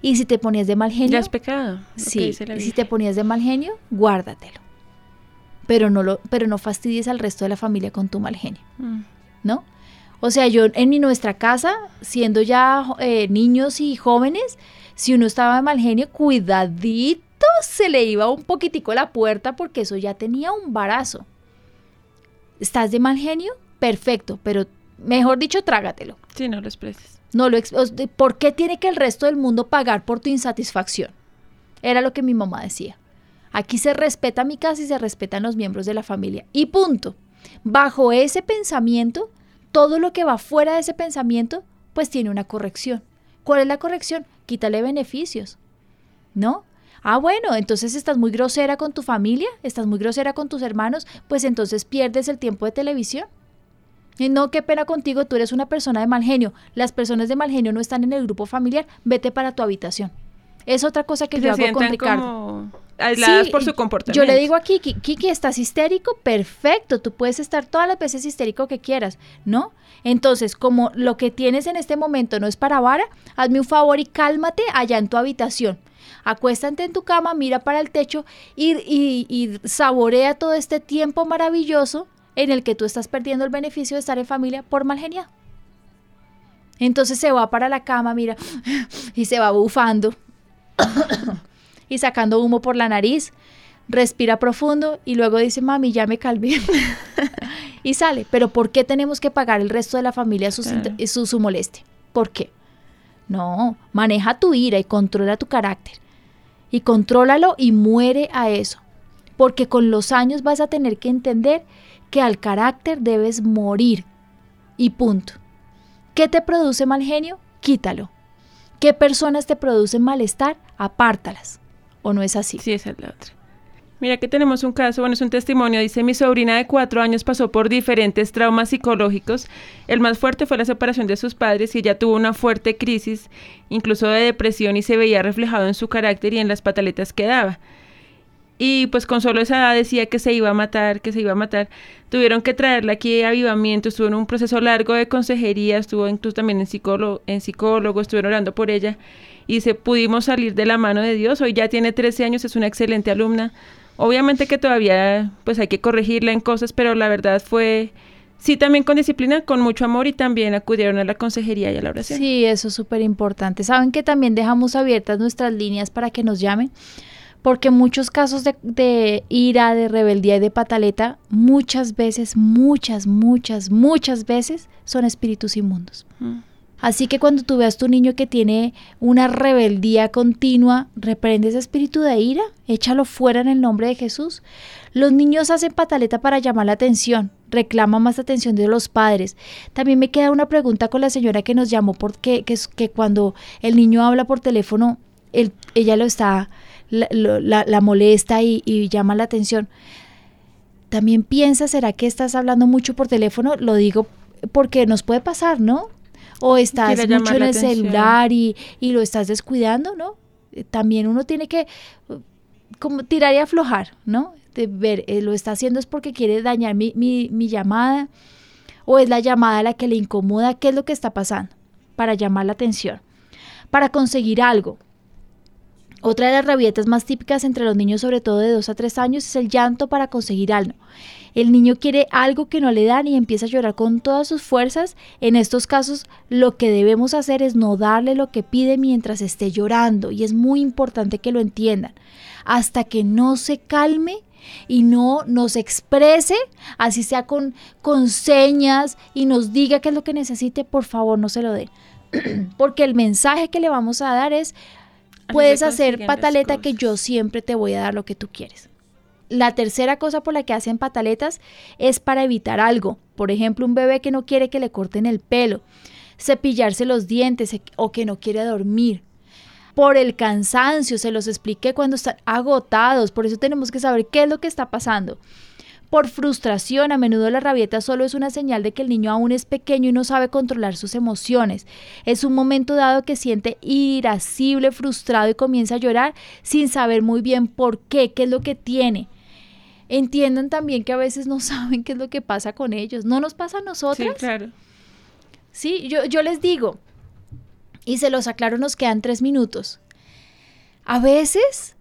Speaker 8: Y si te ponías de mal genio...
Speaker 5: Ya es pecado.
Speaker 8: Sí, y si te ponías de mal genio, guárdatelo. Pero no, lo, pero no fastidies al resto de la familia con tu mal genio. Mm. ¿No? O sea, yo en nuestra casa, siendo ya eh, niños y jóvenes, si uno estaba de mal genio, cuidadito, se le iba un poquitico la puerta porque eso ya tenía un barazo. ¿Estás de mal genio? Perfecto, pero mejor dicho, trágatelo.
Speaker 5: Sí, no lo expreses.
Speaker 8: No lo ¿Por qué tiene que el resto del mundo pagar por tu insatisfacción? Era lo que mi mamá decía. Aquí se respeta mi casa y se respetan los miembros de la familia. Y punto. Bajo ese pensamiento, todo lo que va fuera de ese pensamiento, pues tiene una corrección. ¿Cuál es la corrección? Quítale beneficios. ¿No? Ah, bueno, entonces estás muy grosera con tu familia, estás muy grosera con tus hermanos, pues entonces pierdes el tiempo de televisión. Y no, qué pena contigo, tú eres una persona de mal genio. Las personas de mal genio no están en el grupo familiar, vete para tu habitación. Es otra cosa que yo hago con Ricardo
Speaker 5: aisladas por su comportamiento.
Speaker 8: Yo le digo a Kiki, Kiki, ¿estás histérico? Perfecto, tú puedes estar todas las veces histérico que quieras, ¿no? Entonces, como lo que tienes en este momento no es para vara, hazme un favor y cálmate allá en tu habitación. Acuéstate en tu cama, mira para el techo y, y, saborea todo este tiempo maravilloso en el que tú estás perdiendo el beneficio de estar en familia por mal genial. Entonces se va para la cama, mira, y se va bufando y sacando humo por la nariz, respira profundo y luego dice, mami, ya me calvé. y sale. Pero ¿por qué tenemos que pagar el resto de la familia su, su, su molestia? ¿Por qué? No, maneja tu ira y controla tu carácter. Y contrólalo y muere a eso. Porque con los años vas a tener que entender que al carácter debes morir. Y punto. ¿Qué te produce mal genio? Quítalo. ¿Qué personas te producen malestar? Apártalas. ¿O no es así?
Speaker 5: Sí, esa es la otra. Mira que tenemos un caso, bueno, es un testimonio, dice mi sobrina de cuatro años pasó por diferentes traumas psicológicos. El más fuerte fue la separación de sus padres y ella tuvo una fuerte crisis, incluso de depresión y se veía reflejado en su carácter y en las pataletas que daba. Y pues con solo esa edad decía que se iba a matar, que se iba a matar. Tuvieron que traerla aquí a avivamiento, estuvo en un proceso largo de consejería, estuvo incluso también en psicólogo, en psicólogo, estuvieron orando por ella y se pudimos salir de la mano de Dios. Hoy ya tiene 13 años, es una excelente alumna. Obviamente que todavía pues hay que corregirla en cosas, pero la verdad fue sí también con disciplina, con mucho amor y también acudieron a la consejería y a la oración.
Speaker 8: Sí, eso es súper importante. Saben que también dejamos abiertas nuestras líneas para que nos llamen, porque muchos casos de, ira, de rebeldía y de pataleta, muchas veces, muchas, muchas, muchas veces son espíritus inmundos. Mm. Así que cuando tú veas tu niño que tiene una rebeldía continua, reprende ese espíritu de ira, échalo fuera en el nombre de Jesús. Los niños hacen pataleta para llamar la atención, reclama más atención de los padres. También me queda una pregunta con la señora que nos llamó porque que, cuando el niño habla por teléfono, ella lo está, la, molesta y, y llama la atención. También piensa, ¿será que estás hablando mucho por teléfono? Lo digo porque nos puede pasar, ¿no? O estás mucho en el celular y, lo estás descuidando, ¿no? Eh, también uno tiene que como tirar y aflojar, ¿no? De ver, eh, lo está haciendo es porque quiere dañar mi, mi, mi llamada o es la llamada la que le incomoda, ¿qué es lo que está pasando? Para llamar la atención, para conseguir algo. Otra de las rabietas más típicas entre los niños, sobre todo de 2 a 3 años, es el llanto para conseguir algo. El niño quiere algo que no le dan y empieza a llorar con todas sus fuerzas. En estos casos, lo que debemos hacer es no darle lo que pide mientras esté llorando. Y es muy importante que lo entiendan. Hasta que no se calme y no nos exprese, así sea con, con señas y nos diga qué es lo que necesite, por favor no se lo den. Porque el mensaje que le vamos a dar es, puedes hacer pataleta que yo siempre te voy a dar lo que tú quieres. La tercera cosa por la que hacen pataletas es para evitar algo. Por ejemplo, un bebé que no quiere que le corten el pelo, cepillarse los dientes o que no quiere dormir. Por el cansancio, se los expliqué cuando están agotados, por eso tenemos que saber qué es lo que está pasando. Por frustración, a menudo la rabieta solo es una señal de que el niño aún es pequeño y no sabe controlar sus emociones. Es un momento dado que siente irascible, frustrado y comienza a llorar sin saber muy bien por qué, qué es lo que tiene entiendan también que a veces no saben qué es lo que pasa con ellos. ¿No nos pasa a nosotros?
Speaker 5: Sí, claro.
Speaker 8: Sí, yo, yo les digo, y se los aclaro, nos quedan tres minutos. A veces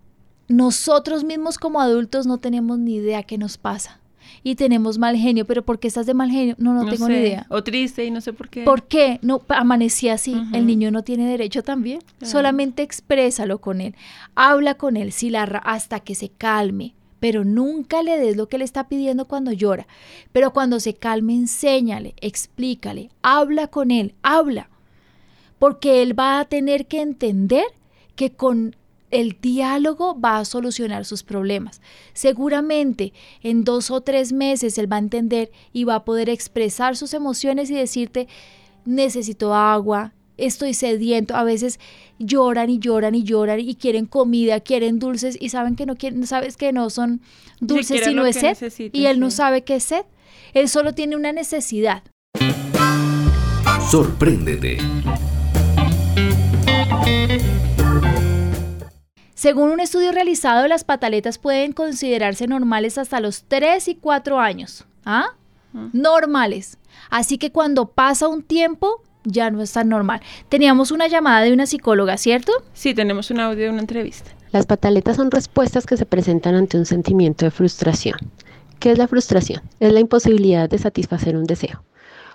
Speaker 8: nosotros mismos como adultos no tenemos ni idea qué nos pasa. Y tenemos mal genio, pero ¿por qué estás de mal genio? No, no, tengo ni idea.
Speaker 5: O triste y no sé por qué.
Speaker 8: ¿Por qué? No, amanecí así. El niño no tiene derecho también. Solamente exprésalo con él. Habla con él si la, hasta que se calme pero nunca le des lo que le está pidiendo cuando llora. Pero cuando se calme, enséñale, explícale, habla con él, habla. Porque él va a tener que entender que con el diálogo va a solucionar sus problemas. Seguramente en dos o tres meses él va a entender y va a poder expresar sus emociones y decirte, necesito agua, estoy sediento. A veces lloran y lloran y lloran y quieren comida, quieren dulces y saben que no quieren, sabes que no son dulces sino es sed y él no sabe qué es sed. Él solo tiene una necesidad.
Speaker 7: Sorpréndete.
Speaker 8: Según un estudio realizado, las pataletas pueden considerarse normales hasta los 3 y 4 años. ¿Ah? Normales. Así que cuando pasa un tiempo, ya no es tan normal. Teníamos una llamada de una psicóloga, ¿cierto?
Speaker 5: Sí, tenemos un audio de una entrevista.
Speaker 14: Las pataletas son respuestas que se presentan ante un sentimiento de frustración. ¿Qué es la frustración? Es la imposibilidad de satisfacer un deseo.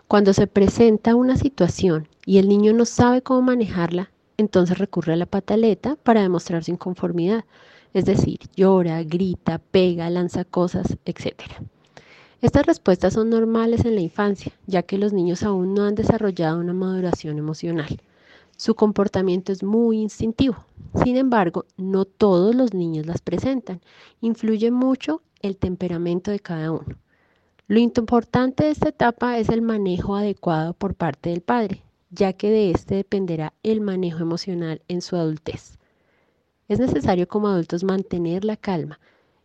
Speaker 14: Cuando se presenta una situación y el niño no sabe cómo manejarla, entonces recurre a la pataleta para demostrar su inconformidad. Es decir, llora, grita, pega, lanza cosas, etc. Estas respuestas son normales en la infancia, ya que los niños aún no han desarrollado una maduración emocional. Su comportamiento es muy instintivo. Sin embargo, no todos los niños las presentan. Influye mucho el temperamento de cada uno. Lo importante de esta etapa es el manejo adecuado por parte del padre, ya que de este dependerá el manejo emocional en su adultez. Es necesario como adultos mantener la calma,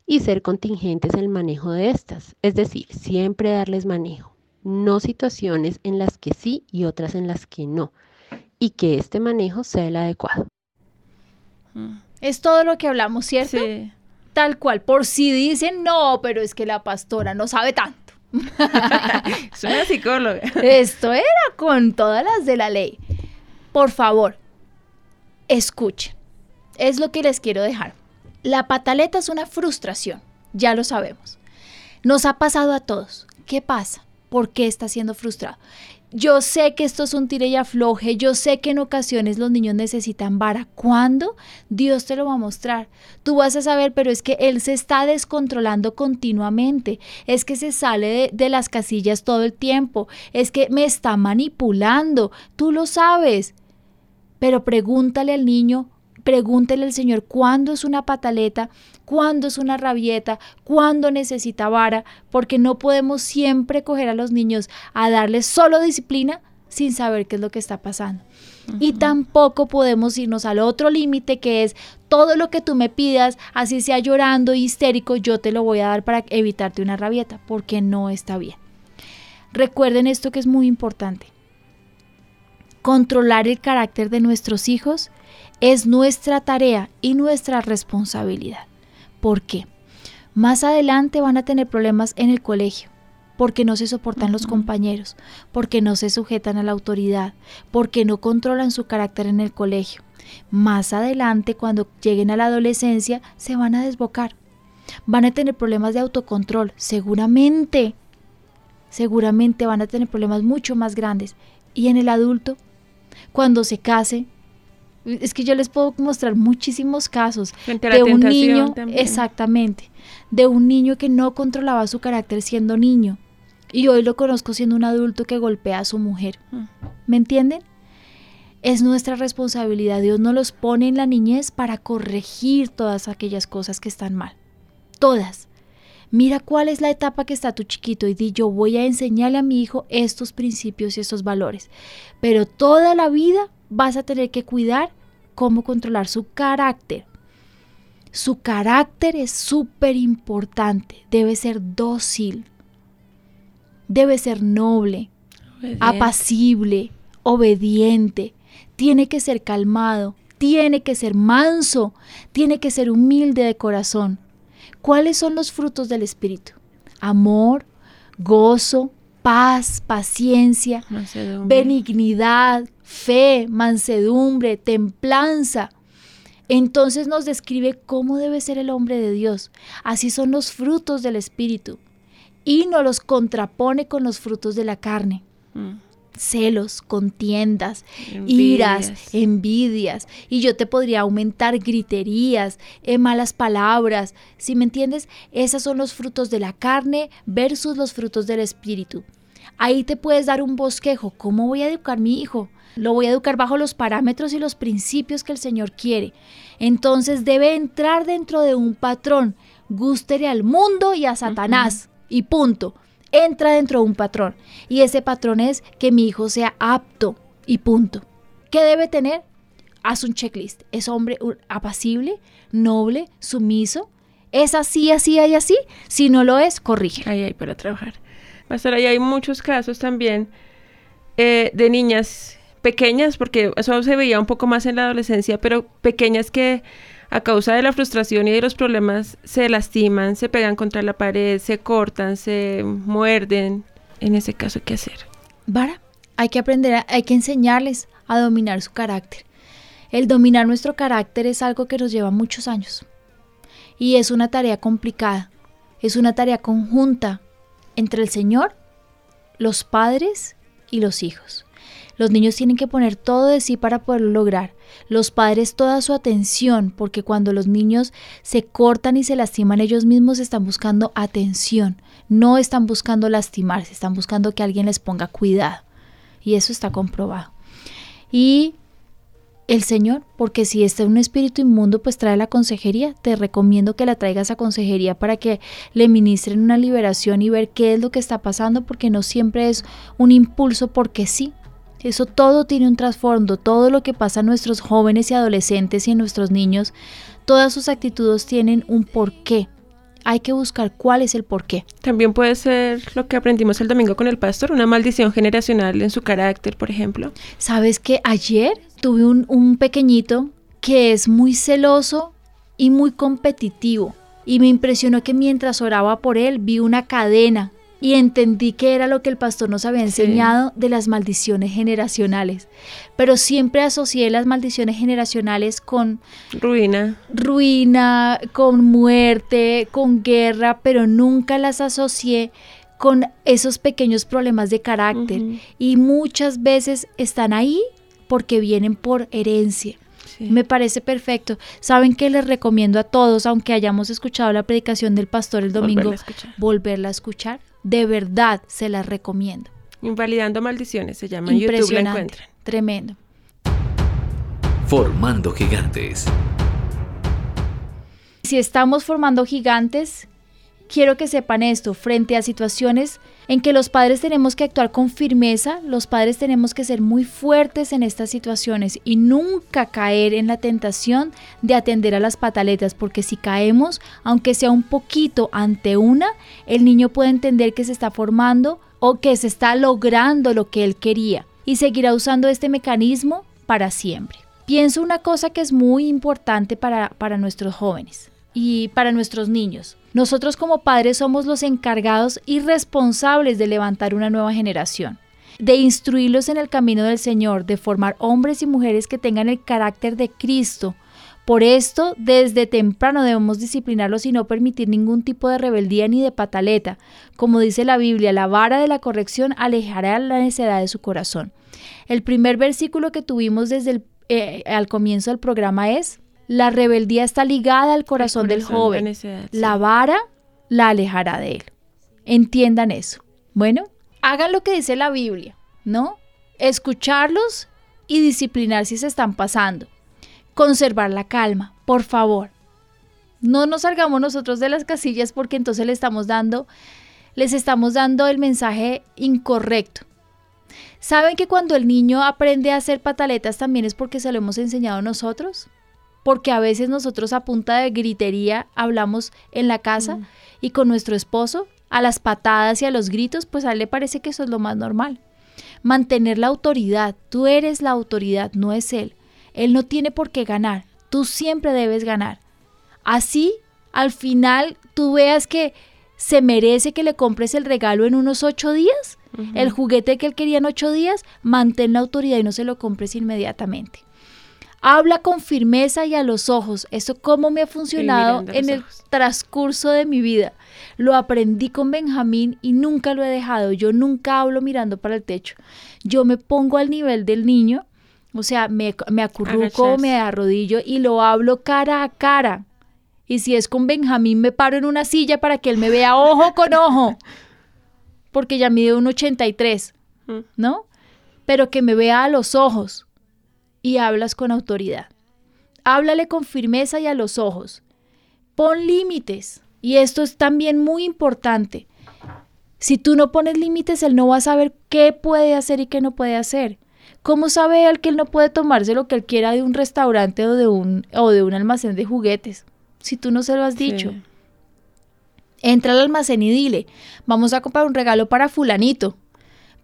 Speaker 14: y ser contingentes en el manejo de estas, es decir, siempre darles manejo, no situaciones en las que sí y otras en las que no, y que este manejo sea el adecuado.
Speaker 8: Es todo lo que hablamos, ¿cierto? Sí. Tal cual, por si dicen, no, pero es que la pastora no sabe tanto.
Speaker 5: Es una psicóloga.
Speaker 8: Esto era con todas las de la ley. Por favor, escuchen. Es lo que les quiero dejar. La pataleta es una frustración, ya lo sabemos. Nos ha pasado a todos. ¿Qué pasa? ¿Por qué está siendo frustrado? Yo sé que esto es un tire y afloje, yo sé que en ocasiones los niños necesitan vara. ¿Cuándo? Dios te lo va a mostrar. Tú vas a saber, pero es que Él se está descontrolando continuamente. Es que se sale de, de las casillas todo el tiempo. Es que me está manipulando. Tú lo sabes. Pero pregúntale al niño Pregúntele al Señor cuándo es una pataleta, cuándo es una rabieta, cuándo necesita vara, porque no podemos siempre coger a los niños a darles solo disciplina sin saber qué es lo que está pasando. Y tampoco podemos irnos al otro límite que es todo lo que tú me pidas, así sea llorando, histérico, yo te lo voy a dar para evitarte una rabieta, porque no está bien. Recuerden esto que es muy importante. Controlar el carácter de nuestros hijos es nuestra tarea y nuestra responsabilidad. ¿Por qué? Más adelante van a tener problemas en el colegio porque no se soportan los compañeros, porque no se sujetan a la autoridad, porque no controlan su carácter en el colegio. Más adelante, cuando lleguen a la adolescencia, se van a desbocar. Van a tener problemas de autocontrol, seguramente. Seguramente van a tener problemas mucho más grandes. Y en el adulto, cuando se case, es que yo les puedo mostrar muchísimos casos de un niño, exactamente, de un niño que no controlaba su carácter siendo niño y hoy lo conozco siendo un adulto que golpea a su mujer. Mm. ¿Me entienden? Es nuestra responsabilidad. Dios nos los pone en la niñez para corregir todas aquellas cosas que están mal. Todas. Mira cuál es la etapa que está tu chiquito y di yo voy a enseñarle a mi hijo estos principios y estos valores. Pero toda la vida vas a tener que cuidar cómo controlar su carácter. Su carácter es súper importante. Debe ser dócil debe ser noble, apacible, obediente, tiene que ser calmado, tiene que ser manso, tiene que ser humilde de corazón. ¿Cuáles son los frutos del Espíritu? Amor, gozo, paz, paciencia, benignidad, fe, mansedumbre, templanza. Entonces nos describe cómo debe ser el hombre de Dios. Así son los frutos del Espíritu y no los contrapone con los frutos de la carne. Mm. Celos, contiendas, iras, envidias. Y yo te podría aumentar griterías, eh, malas palabras. Si me entiendes, esos son los frutos de la carne versus los frutos del espíritu. Ahí te puedes dar un bosquejo. ¿Cómo voy a educar a mi hijo? Lo voy a educar bajo los parámetros y los principios que el Señor quiere. Entonces debe entrar dentro de un patrón. Gústere al mundo y a Satanás y punto. Entra dentro de un patrón y ese patrón es que mi hijo sea apto y punto. ¿Qué debe tener? Haz un checklist. ¿Es hombre apacible, noble, sumiso? ¿Es así, así y así? Si no lo es, corrige.
Speaker 5: Ahí hay para trabajar. Pastor, ahí hay muchos casos también eh, de niñas pequeñas, porque eso se veía un poco más en la adolescencia, pero pequeñas que a causa de la frustración y de los problemas se lastiman, se pegan contra la pared, se cortan, se muerden. En ese caso, ¿qué hacer?
Speaker 8: Vara, hay que aprender, hay que enseñarles a dominar su carácter. El dominar nuestro carácter es algo que nos lleva muchos años. Y es una tarea complicada. Es una tarea conjunta entre el Señor, los padres y los hijos. Los niños tienen que poner todo de sí para poderlo lograr. Los padres toda su atención, porque cuando los niños se cortan y se lastiman ellos mismos están buscando atención, no están buscando lastimarse, están buscando que alguien les ponga cuidado. Y eso está comprobado. Y el Señor, porque si está un espíritu inmundo, pues trae la consejería. Te recomiendo que la traigas a consejería para que le ministren una liberación y ver qué es lo que está pasando, porque no siempre es un impulso porque sí. Eso todo tiene un trasfondo, todo lo que pasa en nuestros jóvenes y adolescentes y en nuestros niños, todas sus actitudes tienen un porqué. Hay que buscar cuál es el porqué.
Speaker 5: También puede ser lo que aprendimos el domingo con el pastor, una maldición generacional en su carácter, por ejemplo.
Speaker 8: Sabes que ayer tuve un, un pequeñito que es muy celoso y muy competitivo. Y me impresionó que mientras oraba por él vi una cadena y entendí que era lo que el pastor nos había enseñado de las maldiciones generacionales. Pero siempre asocié las maldiciones generacionales con
Speaker 5: ruina,
Speaker 8: ruina, con muerte, con guerra, pero nunca las asocié con esos pequeños problemas de carácter. Y muchas veces están ahí porque vienen por herencia. Me parece perfecto. Saben que les recomiendo a todos, aunque hayamos escuchado la predicación del pastor el domingo, volverla a escuchar de verdad se las recomiendo.
Speaker 5: Invalidando maldiciones se llama. En YouTube la encuentran.
Speaker 8: Tremendo.
Speaker 7: Formando gigantes.
Speaker 8: Si estamos formando gigantes, quiero que sepan esto, frente a situaciones en que los padres tenemos que actuar con firmeza, los padres tenemos que ser muy fuertes en estas situaciones y nunca caer en la tentación de atender a las pataletas, porque si caemos, aunque sea un poquito ante una, el niño puede entender que se está formando o que se está logrando lo que él quería y seguirá usando este mecanismo para siempre. Pienso una cosa que es muy importante para, para nuestros jóvenes y para nuestros niños. Nosotros como padres somos los encargados y responsables de levantar una nueva generación, de instruirlos en el camino del Señor, de formar hombres y mujeres que tengan el carácter de Cristo. Por esto, desde temprano debemos disciplinarlos y no permitir ningún tipo de rebeldía ni de pataleta. Como dice la Biblia, la vara de la corrección alejará la necedad de su corazón. El primer versículo que tuvimos desde el eh, al comienzo del programa es, la rebeldía está ligada al corazón, del joven. La vara la alejará de él. Entiendan eso. Bueno, hagan lo que dice la Biblia, ¿no? Escucharlos y disciplinar si se están pasando. Conservar la calma, por favor. No nos salgamos nosotros de las casillas porque entonces le estamos dando, les estamos dando el mensaje incorrecto. ¿Saben que cuando el niño aprende a hacer pataletas también es porque se lo hemos enseñado nosotros? Porque a veces nosotros a punta de gritería hablamos en la casa mm. y con nuestro esposo, a las patadas y a los gritos, pues a él le parece que eso es lo más normal. Mantener la autoridad, tú eres la autoridad, no es él. Él no tiene por qué ganar, tú siempre debes ganar. Así, al final, tú veas que se merece que le compres el regalo en unos ocho días, el juguete que él quería en ocho días, mantén la autoridad y no se lo compres inmediatamente. Habla con firmeza y a los ojos. Eso cómo me ha funcionado en el transcurso de mi vida. Lo aprendí con Benjamín y nunca lo he dejado. Yo nunca hablo mirando para el techo. Yo me pongo al nivel del niño, o sea, me, me acurruco, me arrodillo y lo hablo cara a cara. Y si es con Benjamín, me paro en una silla para que él me vea ojo con ojo porque ya mide un 83, mm. ¿no? Pero que me vea a los ojos y hablas con autoridad. Háblale con firmeza y a los ojos. Pon límites. Y esto es también muy importante. Si tú no pones límites, él no va a saber qué puede hacer y qué no puede hacer. ¿Cómo sabe él que él no puede tomarse lo que él quiera de un restaurante o de un, o de un almacén de juguetes? Si tú no se lo has dicho. Entra al almacén y dile, vamos a comprar un regalo para fulanito,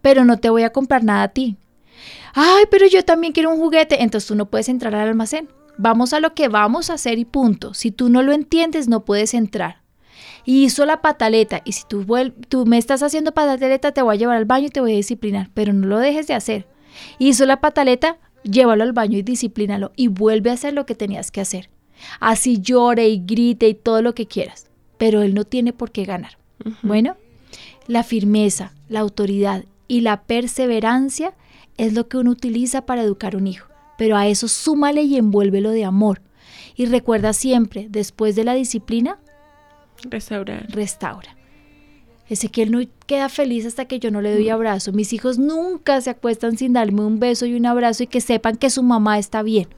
Speaker 8: pero no te voy a comprar nada a ti. Ay, pero yo también quiero un juguete, entonces tú no puedes entrar al almacén. Vamos a lo que vamos a hacer y punto. Si tú no lo entiendes, no puedes entrar. Y hizo la pataleta, y si tú, tú me estás haciendo pataleta, te voy a llevar al baño y te voy a disciplinar, pero no lo dejes de hacer. Hizo la pataleta, llévalo al baño y disciplínalo, y vuelve a hacer lo que tenías que hacer. Así llore y grite y todo lo que quieras pero él no tiene por qué ganar. Bueno, la firmeza, la autoridad y la perseverancia es lo que uno utiliza para educar a un hijo, pero a eso súmale y envuélvelo de amor. Y recuerda siempre, después de la disciplina,
Speaker 5: restaurar.
Speaker 8: Restaura. Ezequiel no queda feliz hasta que yo no le doy abrazo. Mis hijos nunca se acuestan sin darme un beso y un abrazo y que sepan que su mamá está bien.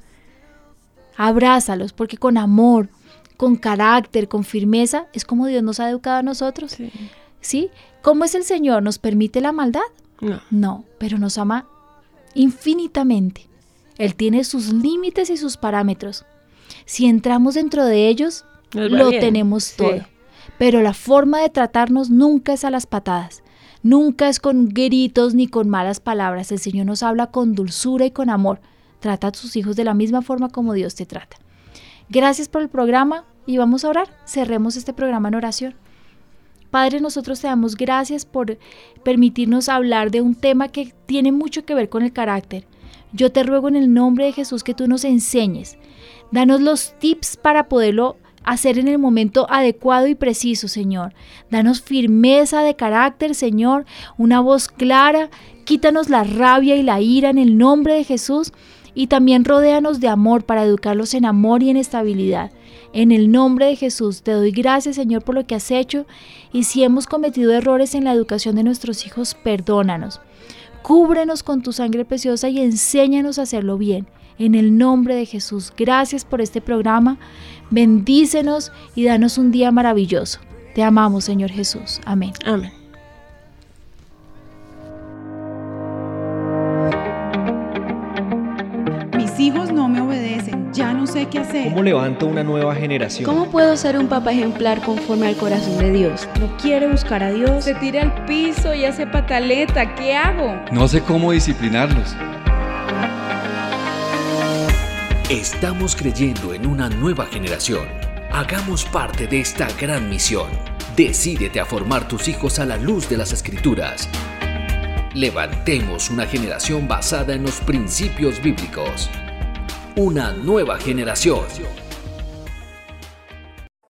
Speaker 8: Abrázalos porque con amor, con carácter, con firmeza, es como Dios nos ha educado a nosotros. Sí. ¿Cómo es el Señor? ¿Nos permite la maldad?
Speaker 5: No.
Speaker 8: No, pero nos ama infinitamente. Él tiene sus límites y sus parámetros. Si entramos dentro de ellos, lo tenemos todo. Pero la forma de tratarnos nunca es a las patadas. Nunca es con gritos ni con malas palabras. El Señor nos habla con dulzura y con amor. Trata a sus hijos de la misma forma como Dios te trata. Gracias por el programa y vamos a orar. Cerremos este programa en oración. Padre, nosotros te damos gracias por permitirnos hablar de un tema que tiene mucho que ver con el carácter. Yo te ruego en el nombre de Jesús que tú nos enseñes. Danos los tips para poderlo hacer en el momento adecuado y preciso, Señor. Danos firmeza de carácter, Señor, una voz clara. Quítanos la rabia y la ira en el nombre de Jesús y también rodéanos de amor para educarlos en amor y en estabilidad. En el nombre de Jesús te doy gracias Señor por lo que has hecho y si hemos cometido errores en la educación de nuestros hijos, perdónanos. Cúbrenos con tu sangre preciosa y enséñanos a hacerlo bien. En el nombre de Jesús, gracias por este programa. Bendícenos y danos un día maravilloso. Te amamos, Señor Jesús. Amén.
Speaker 5: Amén.
Speaker 15: Hijos no me obedecen, ya no sé qué hacer.
Speaker 2: ¿Cómo levanto una nueva generación?
Speaker 3: ¿Cómo puedo ser un papá ejemplar conforme al corazón de Dios?
Speaker 15: No quiere buscar a Dios. Se tira al piso y hace pataleta, ¿qué hago?
Speaker 6: No sé cómo disciplinarlos.
Speaker 7: Estamos creyendo en una nueva generación. Hagamos parte de esta gran misión. Decídete a formar tus hijos a la luz de las escrituras. Levantemos una generación basada en los principios bíblicos. Una nueva generación